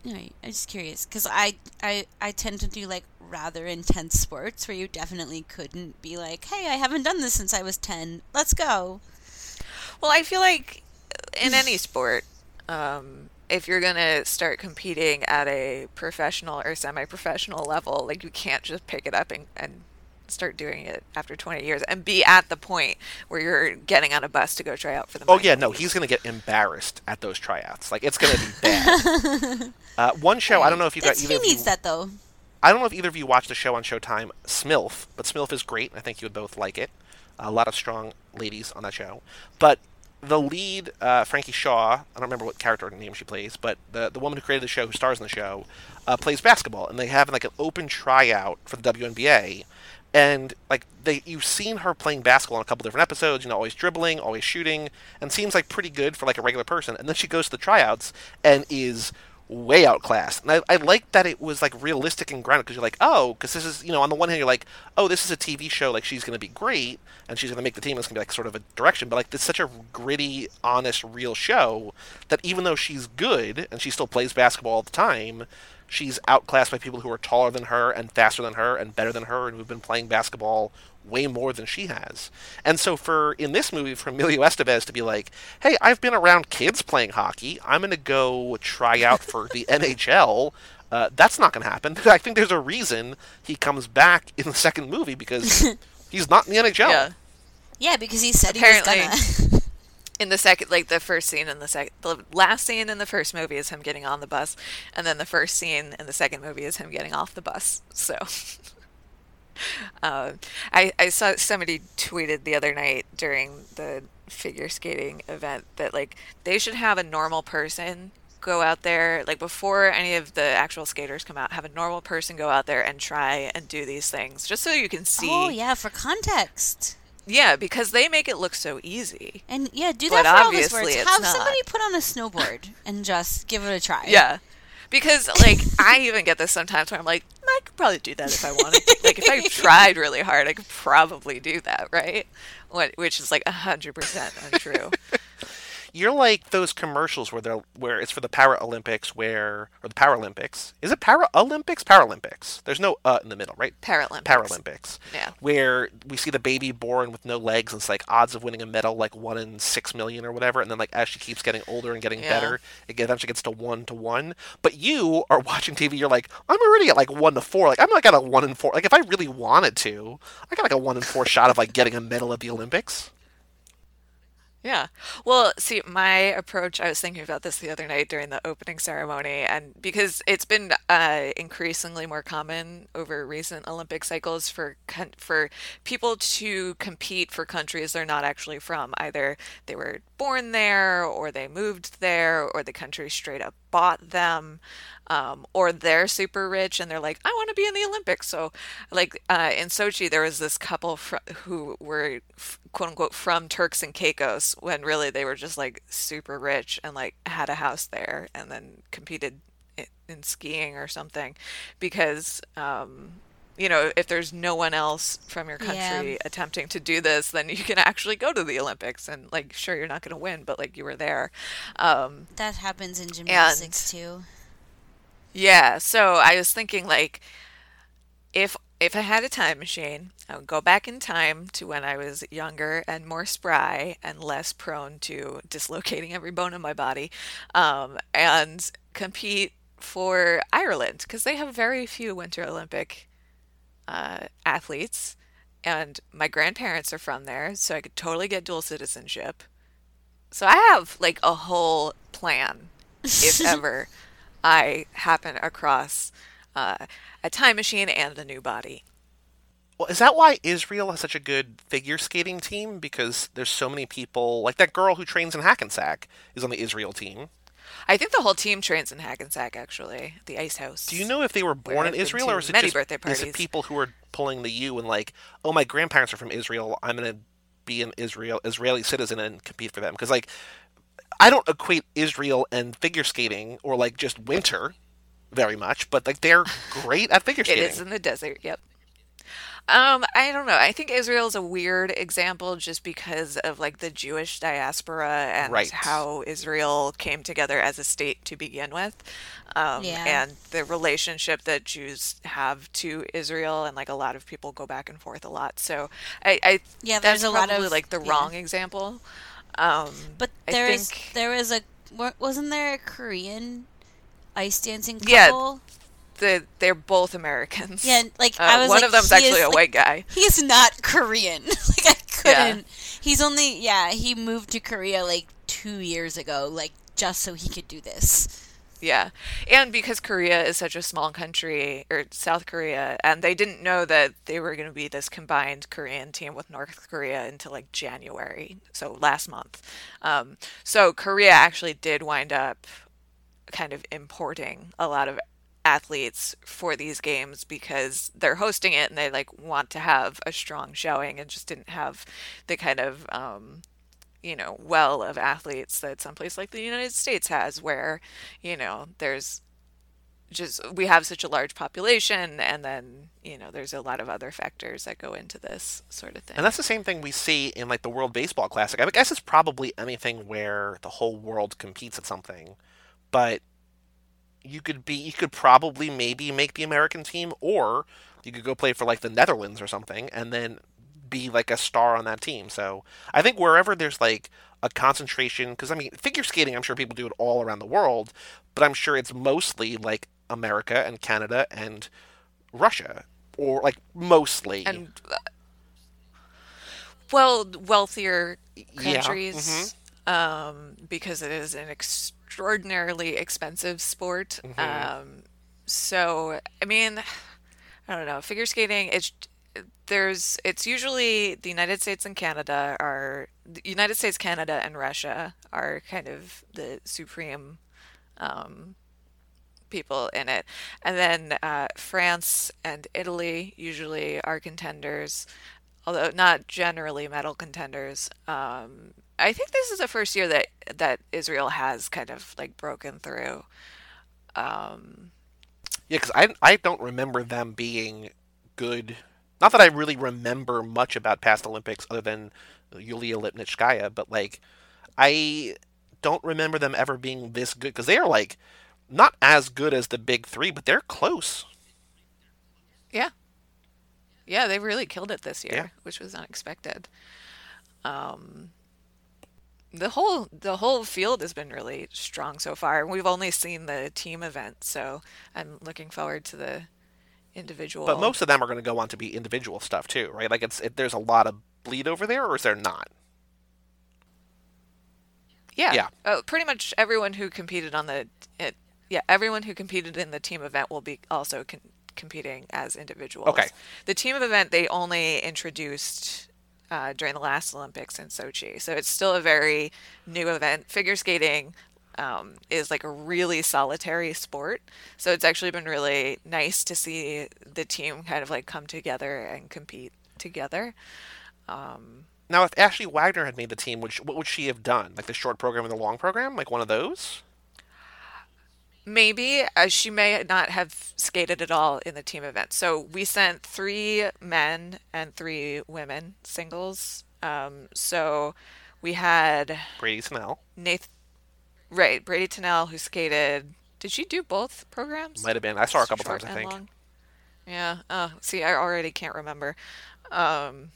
Know, I'm just curious because I, I I tend to do like rather intense sports where you definitely couldn't be like, hey, I haven't done this since I was ten. Let's go. Well, I feel like in any sport, um, if you're gonna start competing at a professional or semi-professional level, like you can't just pick it up and, and start doing it after 20 years and be at the point where you're getting on a bus to go try out for the. Oh yeah, no, he's gonna get embarrassed at those tryouts. Like it's gonna be bad. uh, one show I don't know if you got That's, either he of you. needs that though. I don't know if either of you watched the show on Showtime, Smilf, but Smilf is great. I think you would both like it. A lot of strong ladies on that show. But the lead, uh, Frankie Shaw, I don't remember what character name she plays, but the the woman who created the show, who stars in the show, uh, plays basketball, and they have like an open tryout for the WNBA. And like they, you've seen her playing basketball in a couple different episodes. You know, always dribbling, always shooting, and seems like pretty good for like a regular person. And then she goes to the tryouts and is way outclassed. And I, I like that it was like realistic and grounded because you're like, oh, because this is you know on the one hand you're like, oh, this is a TV show, like she's going to be great and she's going to make the team. It's going to be like sort of a direction, but like it's such a gritty, honest, real show that even though she's good and she still plays basketball all the time. She's outclassed by people who are taller than her and faster than her and better than her and who've been playing basketball way more than she has. And so for in this movie for Emilio Estevez to be like, "Hey, I've been around kids playing hockey. I'm going to go try out for the NHL." Uh, that's not going to happen. I think there's a reason he comes back in the second movie because he's not in the NHL. Yeah. Yeah, because he said Apparently- he was gonna. in the second like the first scene in the second the last scene in the first movie is him getting on the bus and then the first scene in the second movie is him getting off the bus so uh, I, I saw somebody tweeted the other night during the figure skating event that like they should have a normal person go out there like before any of the actual skaters come out have a normal person go out there and try and do these things just so you can see oh yeah, for context. yeah because they make it look so easy And yeah, do But that for all sports. it's Have somebody put on a snowboard and just give it a try. Yeah. Because like I even get this sometimes where I'm like, I could probably do that if I wanted to. like if I tried really hard, I could probably do that, right? What which is like hundred percent untrue. You're like those commercials where they're where it's for the Paralympics where or the Paralympics. Is it Paralympics? Paralympics. There's no uh in the middle, right? Paralympics. Paralympics. Yeah. Where we see the baby born with no legs and it's like odds of winning a medal like one in six million or whatever, and then like as she keeps getting older and getting Yeah. better, it eventually gets to one to one. But you are watching TV, you're like, I'm already at like one to four. Like I'm like at a one in four. Like if I really wanted to, I got like a one in four shot of like getting a medal at the Olympics. Yeah. Well, see, my approach, I was thinking about this the other night during the opening ceremony, and because it's been uh, increasingly more common over recent Olympic cycles for for people to compete for countries they're not actually from. Either they were born there, or they moved there, or the country straight up bought them. Um, or they're super rich and they're like, I want to be in the Olympics. So, like uh, in Sochi, there was this couple fr- who were f- quote unquote from Turks and Caicos when really they were just like super rich and like had a house there and then competed in, in skiing or something because. Um, you know, if there's no one else from your country Yeah. attempting to do this, then you can actually go to the Olympics and like, sure, you're not going to win, but like you were there. Um, That happens in gymnastics too. yeah, so I was thinking like if if I had a time machine, I would go back in time to when I was younger and more spry and less prone to dislocating every bone in my body, um, and compete for Ireland because they have very few Winter Olympic uh, athletes, and my grandparents are from there, so I could totally get dual citizenship. So I have like a whole plan if ever I happen across uh, a time machine and a new body. Well, is that why Israel has such a good figure skating team? Because there's so many people, like that girl who trains in Hackensack is on the Israel team. I think the whole team trains in Hackensack, actually, the Ice House. Do you know if they were born in Israel, or is it just is it people who are pulling the U and like, oh, my grandparents are from Israel. I'm gonna be an Israel Israeli citizen and compete for them because like I don't equate Israel and figure skating or like just winter very much, but like they're great at figure skating. It is in the desert. Yep. Um, I don't know. I think Israel is a weird example just because of like the Jewish diaspora and Right. how Israel came together as a state to begin with. Um, Yeah. and the relationship that Jews have to Israel and like a lot of people go back and forth a lot. So I, I Yeah, that's there's a lot probably of- like the yeah. wrong example. Um, But I there is think- there was a wasn't there a Korean ice dancing Yeah, couple? the they're both Americans. Yeah, like, Uh, I was one like, of them's he actually is, a like- white guy. He's not Korean. like I couldn't. He's only yeah. He moved to Korea like two years ago, like just so he could do this. Yeah. And because Korea is such a small country, or South Korea, and they didn't know that they were going to be this combined Korean team with North Korea until like January, so last month. Um, so Korea actually did wind up kind of importing a lot of athletes for these games because they're hosting it and they like want to have a strong showing and just didn't have the kind of um, you know, well of athletes that someplace like the United States has, where, you know, there's just, we have such a large population, and then, you know, there's a lot of other factors that go into this sort of thing. And that's the same thing we see in like the World Baseball Classic. I guess it's probably anything where the whole world competes at something, but you could be you could probably maybe make the American team, or you could go play for like the Netherlands or something, and then be like a star on that team. So I think wherever there's like a concentration, because I mean figure skating, I'm sure people do it all around the world, but I'm sure it's mostly like America and Canada and Russia, or like mostly. and, uh, well, wealthier Yeah, countries, um, because it is an extraordinarily expensive sport. Um, so, I mean, I don't know. Figure skating, it's there's it's usually the United States and Canada are the United States, Canada, and Russia are kind of the supreme um, people in it, and then uh, France and Italy usually are contenders, although not generally medal contenders. Um, I think this is the first year that that Israel has kind of like broken through. Um, Yeah, because I I don't remember them being good. Not that I really remember much about past Olympics other than Yulia Lipnitskaya, but like I don't remember them ever being this good because they are like not as good as the big three, but they're close. Yeah. Yeah, they really killed it this year, Yeah. which was unexpected. Um, the whole the whole field has been really strong so far. and We've only seen the team event, so I'm looking forward to the individual. But most of them are going to go on to be individual stuff too, right? Like it's it, there's a lot of bleed over there, or is there not? yeah, yeah. Uh, pretty much everyone who competed on the it, yeah everyone who competed in the team event will be also con- competing as individuals. Okay. The team event they only introduced uh, during the last Olympics in Sochi, so it's still a very new event. Figure skating um, is like a really solitary sport, so it's actually been really nice to see the team kind of like come together and compete together. Now, if Ashley Wagner had made the team, she, what would she have done? Like the short program and the long program, like one of those? Maybe uh, she may not have skated at all in the team event. So we sent three men and three women singles. Um, so we had Brady Snell Nath, right, Bradie Tennell who skated. Did she do both programs? might have been. I saw her a couple Short times, I think. long? Yeah. Oh, see, I already can't remember. Um,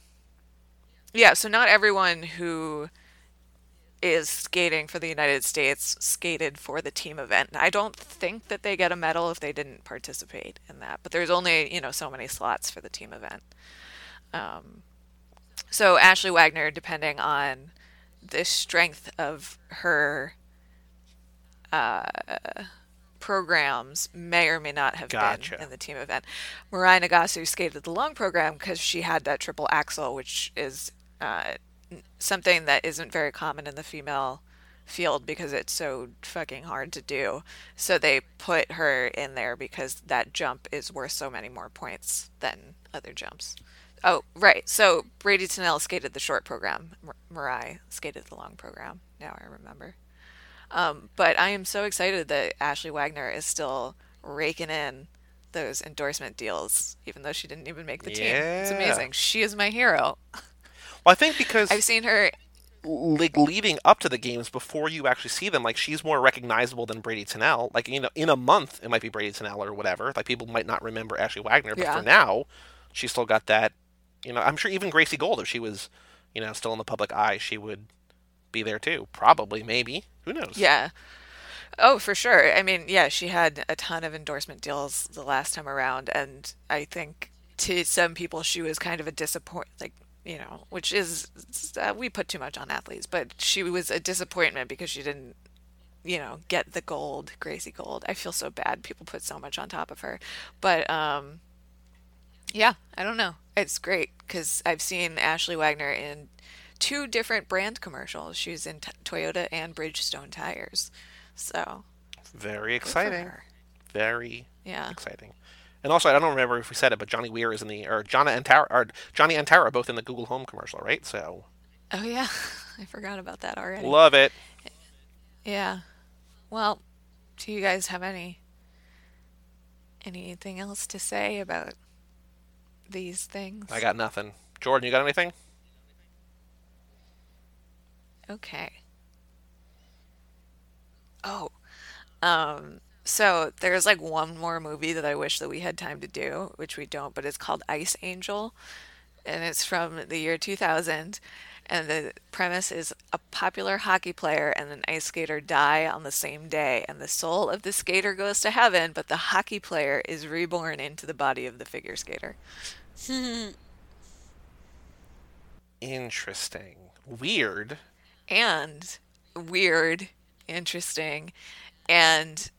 yeah, so not everyone who is skating for the United States skated for the team event. I don't think that they get a medal if they didn't participate in that, but there's only, you know, so many slots for the team event. Um, so Ashley Wagner, depending on the strength of her uh, programs, may or may not have Gotcha. been in the team event. Mirai Nagasu skated the long program because she had that triple axel, which is uh, something that isn't very common in the female field because it's so fucking hard to do. So they put her in there because that jump is worth so many more points than other jumps. Oh, right. So Bradie Tennell skated the short program. Mar- Mirai skated the long program. Now I remember. Um, but I am so excited that Ashley Wagner is still raking in those endorsement deals, even though she didn't even make the team. It's amazing. She is my hero. Well, I think because I've seen her. like leading up to the games before you actually see them, like she's more recognizable than Bradie Tennell. Like you know, in a month it might be Bradie Tennell or whatever. Like people might not remember Ashley Wagner, but Yeah. for now, she's still got that. You know, I'm sure even Gracie Gold, if she was, you know, still in the public eye, she would be there too. Probably, maybe. Who knows? Yeah. Oh, for sure. I mean, yeah, she had a ton of endorsement deals the last time around, and I think to some people she was kind of a disappoint, like you know, which is uh, we put too much on athletes, but she was a disappointment because she didn't, you know, get the gold, Gracie Gold. I feel so bad. People put so much on top of her, but um, yeah, I don't know. It's great because I've seen Ashley Wagner in two different brand commercials. She's in t- Toyota and Bridgestone tires. So Very exciting. Very Yeah. exciting. And also, I don't remember if we said it, but Johnny Weir is in the or Jonna and Tara or Johnny and Tara are both in the Google Home commercial, right? So Oh yeah, I forgot about that already. love it. Yeah. Well, do you guys have any anything else to say about these things? I got nothing. Jordan, you got anything? Okay. Oh. Um so there's like one more movie that I wish that we had time to do, which we don't, but it's called Ice Angel and it's from the year 2000 and the premise is a popular hockey player and an ice skater die on the same day and the soul of the skater goes to heaven, but the hockey player is reborn into the body of the figure skater. Interesting. Weird. and weird, interesting, and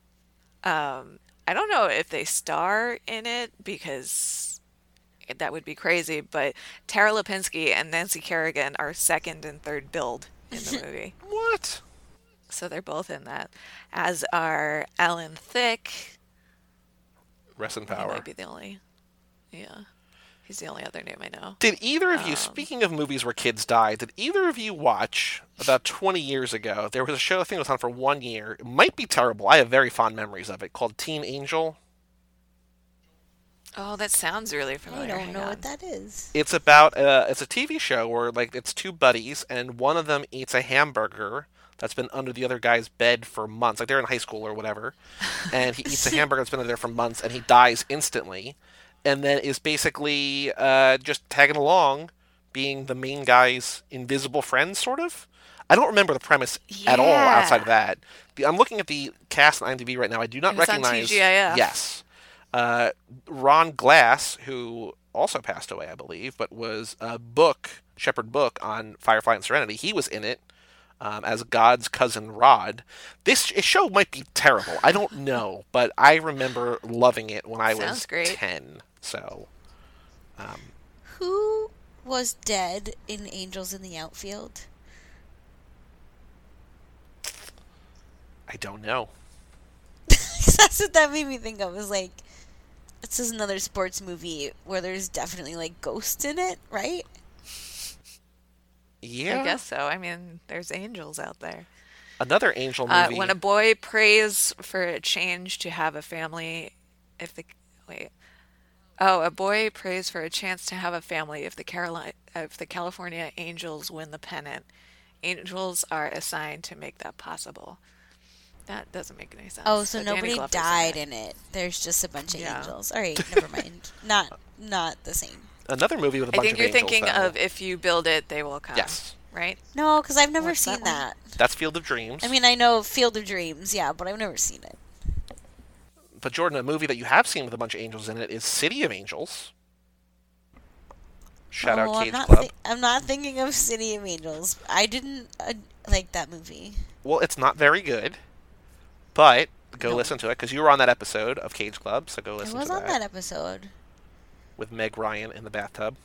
um, I don't know if they star in it because that would be crazy. But Tara Lipinski and Nancy Kerrigan are second and third billed in the movie, What? so they're both in that. As are Alan Thicke. Rest in power. might be the only. Yeah, he's the only other name I know. Did either of you, Um, speaking of movies where kids die, did either of you watch about 20 years ago? There was a show, I think it was on for one year. It might be terrible. I have very fond memories of it called Teen Angel. Oh, that sounds really familiar. I don't Hang know on. what that is. It's about, uh, it's a TV show where, like, it's two buddies, and one of them eats a hamburger that's been under the other guy's bed for months. Like, they're in high school or whatever. And he eats a hamburger that's been under there for months, and he dies instantly. And then is basically uh, just tagging along, being the main guy's invisible friend, sort of. I don't remember the premise at all outside of that. The, I'm looking at the cast on IMDb right now. I do not was recognize. Yes, uh, Ron Glass, who also passed away, I believe, but was a Book Shepherd Book on Firefly and Serenity. He was in it um, as God's cousin Rod. This show might be terrible. I don't know, but I remember loving it when I was Sounds great. ten. So Who was dead in Angels in the Outfield? I don't know. That's what that made me think of. Was like, this is another sports movie where there's definitely like ghosts in it, right? Yeah, I guess so. I mean, there's angels out there. another Angel Uh, movie. when a boy prays for a change to have a family, if the wait, oh, a boy prays for a chance to have a family if the Carolina, if the California Angels win the pennant, angels are assigned to make that possible. That doesn't make any sense. Oh, so But nobody Glover's died it. in it. There's just a bunch of Yeah. angels. All right, never mind. Not not the same. another movie with a I bunch of angels. I think you're thinking though. of if you build it, they will come. Yes. Right. No, because I've never What's seen one? that. That's Field of Dreams. I mean, I know Field of Dreams, yeah, but I've never seen it. But Jordan, a movie that you have seen with a bunch of angels in it is City of Angels. Shout oh, out I'm Cage not Club. thi- I'm not thinking of City of Angels. I didn't uh, like that movie. Well, it's not very good, but go No. listen to it because you were on that episode of Cage Club, so go listen. I was to on that, that episode. with Meg Ryan in the bathtub.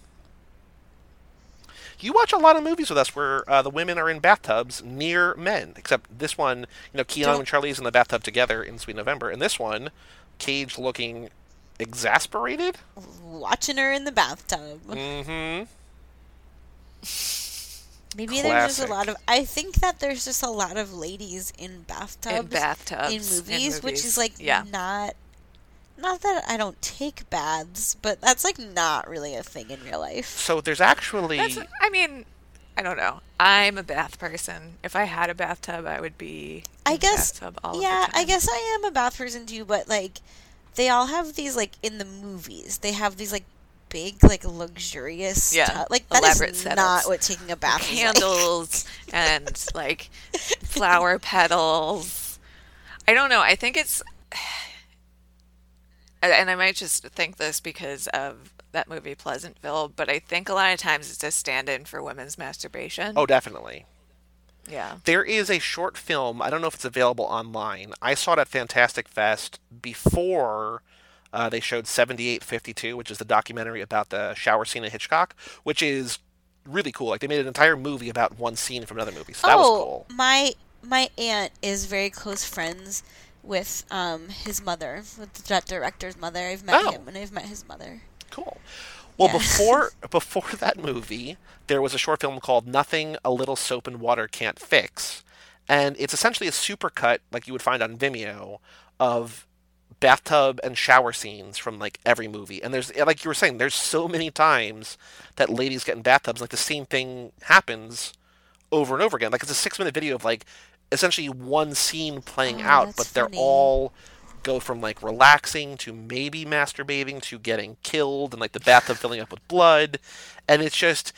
You watch a lot of movies with us where uh, the women are in bathtubs near men, except this one, you know, Keanu Don't- and Charlize in the bathtub together in Sweet November, and this one, Cage looking exasperated. watching her in the bathtub. Mm-hmm. Maybe there's just a lot of. I think that there's just a lot of ladies in bathtubs in bathtubs in movies, which movies. is like yeah. not. Not that I don't take baths, but that's like not really a thing in real life. So there's actually That's, I mean, I don't know. I'm a bath person. If I had a bathtub, I would be. I in the guess- bathtub all of the yeah, I guess I am a bath person too, but like they all have these like in the movies. They have these like big like luxurious Yeah, tu- like that is elaborate not setups. what taking a bath is like. candles and like flower petals. I don't know. I think it's, and- and I might just think this because of that movie Pleasantville, but I think a lot of times it's a stand-in for women's masturbation. oh, definitely. yeah. There is a short film. I don't know if it's available online. I saw it at Fantastic Fest before uh, they showed 7852, which is the documentary about the shower scene in Hitchcock, which is really cool. Like they made an entire movie about one scene from another movie. So that was oh, cool. my my aunt is very close friends with um his mother, with that director's mother. I've met Oh. him and I've met his mother. Cool. Well, Yeah. before before that movie, there was a short film called "Nothing a Little Soap and Water Can't Fix," and it's essentially a supercut, like you would find on Vimeo, of bathtub and shower scenes from like every movie. And there's like you were saying, there's so many times that ladies get in bathtubs, like the same thing happens over and over again. Like it's a six minute video of like essentially one scene playing Oh, out, but they're funny. all go from like relaxing to maybe masturbating to getting killed and like the bathtub filling up with blood and it's just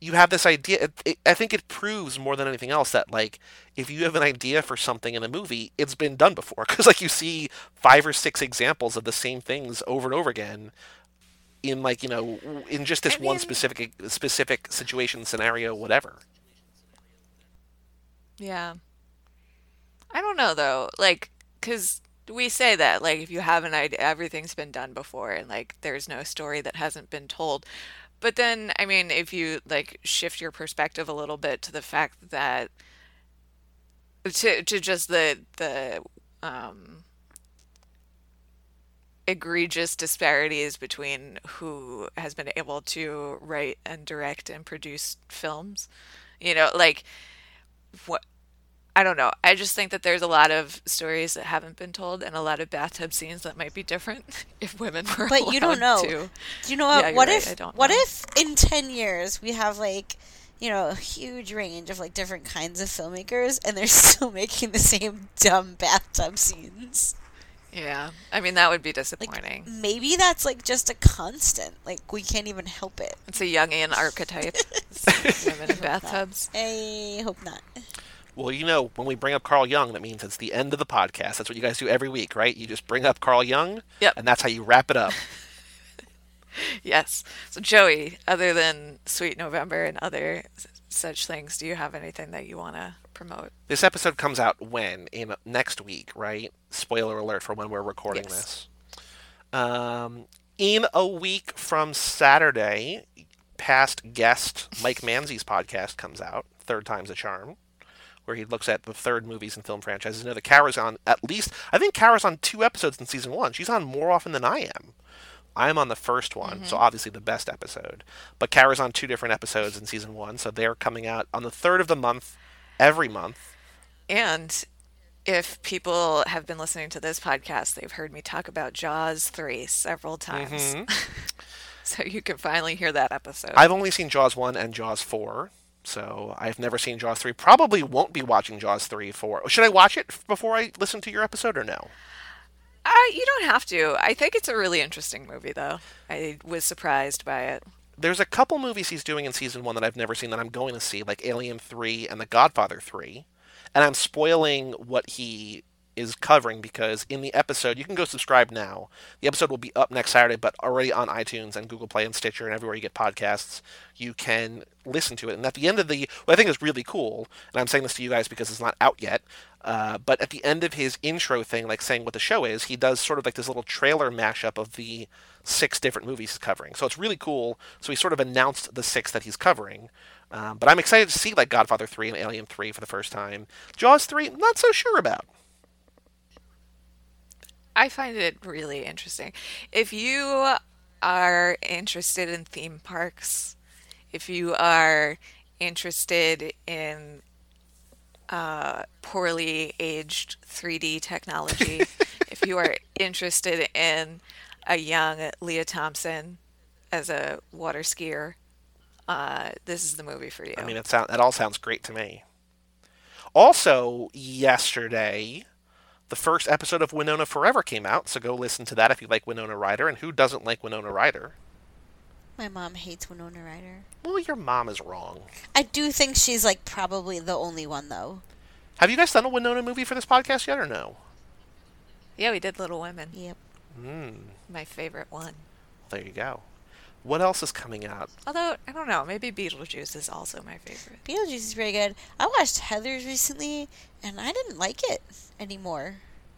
you have this idea it, it, i think it proves more than anything else that like if you have an idea for something in a movie it's been done before because like you see five or six examples of the same things over and over again in like you know in just this I one specific specific situation scenario whatever Yeah. I don't know though, like, because we say that, like, if you have an idea, everything's been done before, and like, there's no story that hasn't been told. But then, I mean, if you like shift your perspective a little bit to the fact that to to just the the um egregious disparities between who has been able to write and direct and produce films, you know, like what I don't know. I just think that there's a lot of stories that haven't been told and a lot of bathtub scenes that might be different if women were But you don't know. to. Do you know what? Yeah, what right, if? I don't what know. if in ten years we have like, you know, a huge range of like different kinds of filmmakers, and they're still making the same dumb bathtub scenes? Yeah. I mean, that would be Like disappointing. maybe that's like just a constant. Like we can't even help it. it's a Jungian archetype. Women in bathtubs. I hope not. Well, you know, when we bring up Carl Jung, that means it's the end of the podcast. That's what you guys do every week, right? You just bring up Carl Jung, Yep. and that's how you wrap it up. Yes. So, Joey, other than Sweet November and other such things, do you have anything that you want to promote? this episode comes out when? In next week, right? Spoiler alert for when we're recording Yes. this. Um, in a week from Saturday, past guest Mike Manzi's podcast comes out, Third Time's a Charm, where he looks at the third movies and film franchises. You know, that Kara's on at least, I think Kara's on two episodes in season one. She's on more often than I am. I'm on the first one, so mm-hmm. obviously the best episode. But Kara's on two different episodes in season one, so they're coming out on the third of the month, every month. And if people have been listening to this podcast, they've heard me talk about Jaws 3 several times. Mm-hmm. so you can finally hear that episode. I've only seen Jaws 1 and Jaws 4, so I've never seen Jaws 3. Probably won't be watching Jaws 3 for. Should I watch it before I listen to your episode or no? I, you don't have to. I think it's a really interesting movie, though. I was surprised by it. There's a couple movies he's doing in season 1 that I've never seen that I'm going to see, like Alien 3 and The Godfather 3. And I'm spoiling what he is covering because in the episode, you can go subscribe now. The episode will be up next Saturday, but already on iTunes and Google Play and Stitcher and everywhere you get podcasts, you can listen to it. And at the end of the, what I think is really cool, and I'm saying this to you guys because it's not out yet, uh, but at the end of his intro thing, like saying what the show is, he does sort of like this little trailer mashup of the six different movies he's covering. So it's really cool. So he sort of announced the six that he's covering. Um, but I'm excited to see like Godfather 3 and Alien 3 for the first time. Jaws 3, not so sure about. I find it really interesting. If you are interested in theme parks, if you are interested in uh, poorly aged 3D technology, if you are interested in a young Lea Thompson as a water skier, uh, this is the movie for you. I mean, it sound, that all sounds great to me. Also, yesterday, the first episode of Winona Forever came out, so go listen to that if you like Winona Ryder. And who doesn't like Winona Ryder? My mom hates Winona Ryder. Well, your mom is wrong. I do think she's like probably the only one though. Have you guys done a Winona movie for this podcast yet, or no? yeah, we did Little Women, Yep. Mm, my favorite one. there you go. What else is coming out? Although, I don't know, maybe Beetlejuice is also my favorite. Beetlejuice is very good. I watched Heathers recently, and I didn't like it anymore.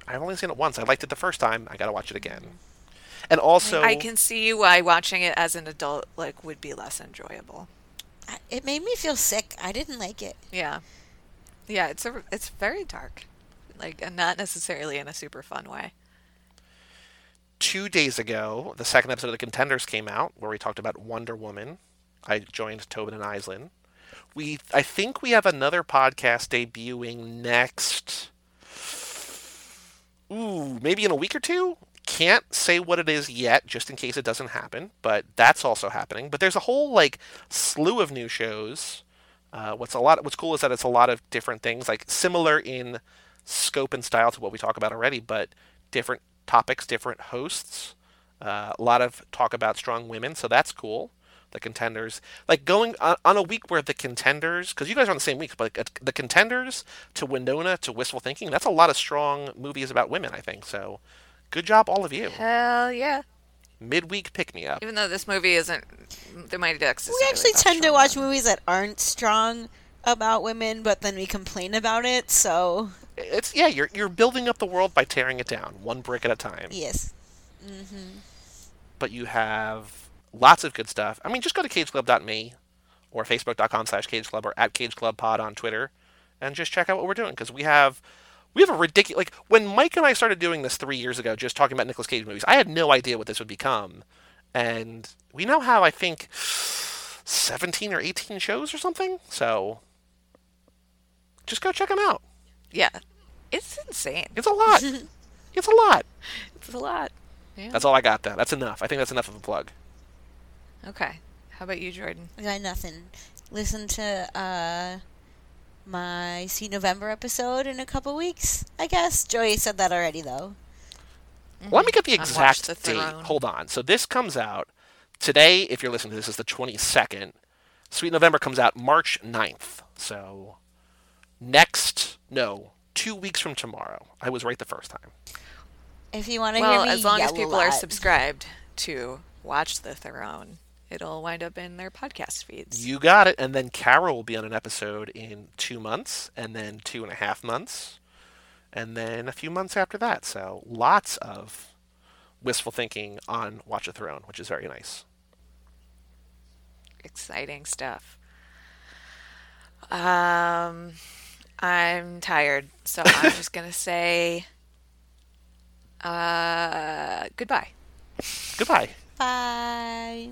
I've only seen it once. I liked it the first time. I got to watch it again. Mm-hmm. And also, I can see why watching it as an adult like would be less enjoyable. It made me feel sick. I didn't like it. Yeah, yeah, it's a it's very dark, like and not necessarily in a super fun way. Two days ago, the second episode of The Contenders came out, where we talked about Wonder Woman. I joined Tobin and Islin. We, I think we have another podcast debuting next. Ooh, maybe in a week or two. Can't say what it is yet, just in case it doesn't happen. But that's also happening. But there's a whole like slew of new shows. Uh, what's a lot. What's cool is that it's a lot of different things, like similar in scope and style to what we talk about already, but different topics, different hosts. Uh, a lot of talk about strong women, so that's cool. The contenders, like going on, on a week where the contenders, because you guys are on the same week, but like, the contenders to Winona to Wistful Thinking, that's a lot of strong movies about women, I think. So, good job, all of you. Hell yeah! Midweek pick me up. Even though this movie isn't the Mighty Ducks, We actually really tend to watch movies that aren't strong about women, but then we complain about it. So It's yeah, you're you're building up the world by tearing it down, one brick at a time. yes, mm-hmm. but you have lots of good stuff. I mean, just go to cageclub.me or facebook.com slash cageclub or at cageclubpod on Twitter and just check out what we're doing because we have we have a ridiculous like when Mike and I started doing this three years ago, just talking about Nicolas Cage movies. I had no idea what this would become, and we now have I think seventeen or eighteen shows or something. So just go check them out. Yeah, it's insane. It's a lot. it's a lot. It's a lot. Yeah. That's all I got. Though. That's enough. I think that's enough of a plug. Okay. How about you, Jordan? I got nothing. Listen to uh, my Sweet November episode in a couple weeks. I guess Joey said that already, though. Let me get the exact the date. Hold on. So this comes out today. If you're listening to this, is the 22nd. Sweet November comes out March 9th. So next, no, two weeks from tomorrow. I was right the first time. If you want to Well, hear me as long as yell a people are subscribed to Watch the Throne, it'll wind up in their podcast feeds. You got it. And then Carol will be on an episode in two months, and then two and a half months, and then a few months after that. So lots of wistful thinking on Watch the Throne, which is very nice. Exciting stuff. Um, I'm tired, so I'm just gonna say, uh, goodbye. Goodbye. Bye.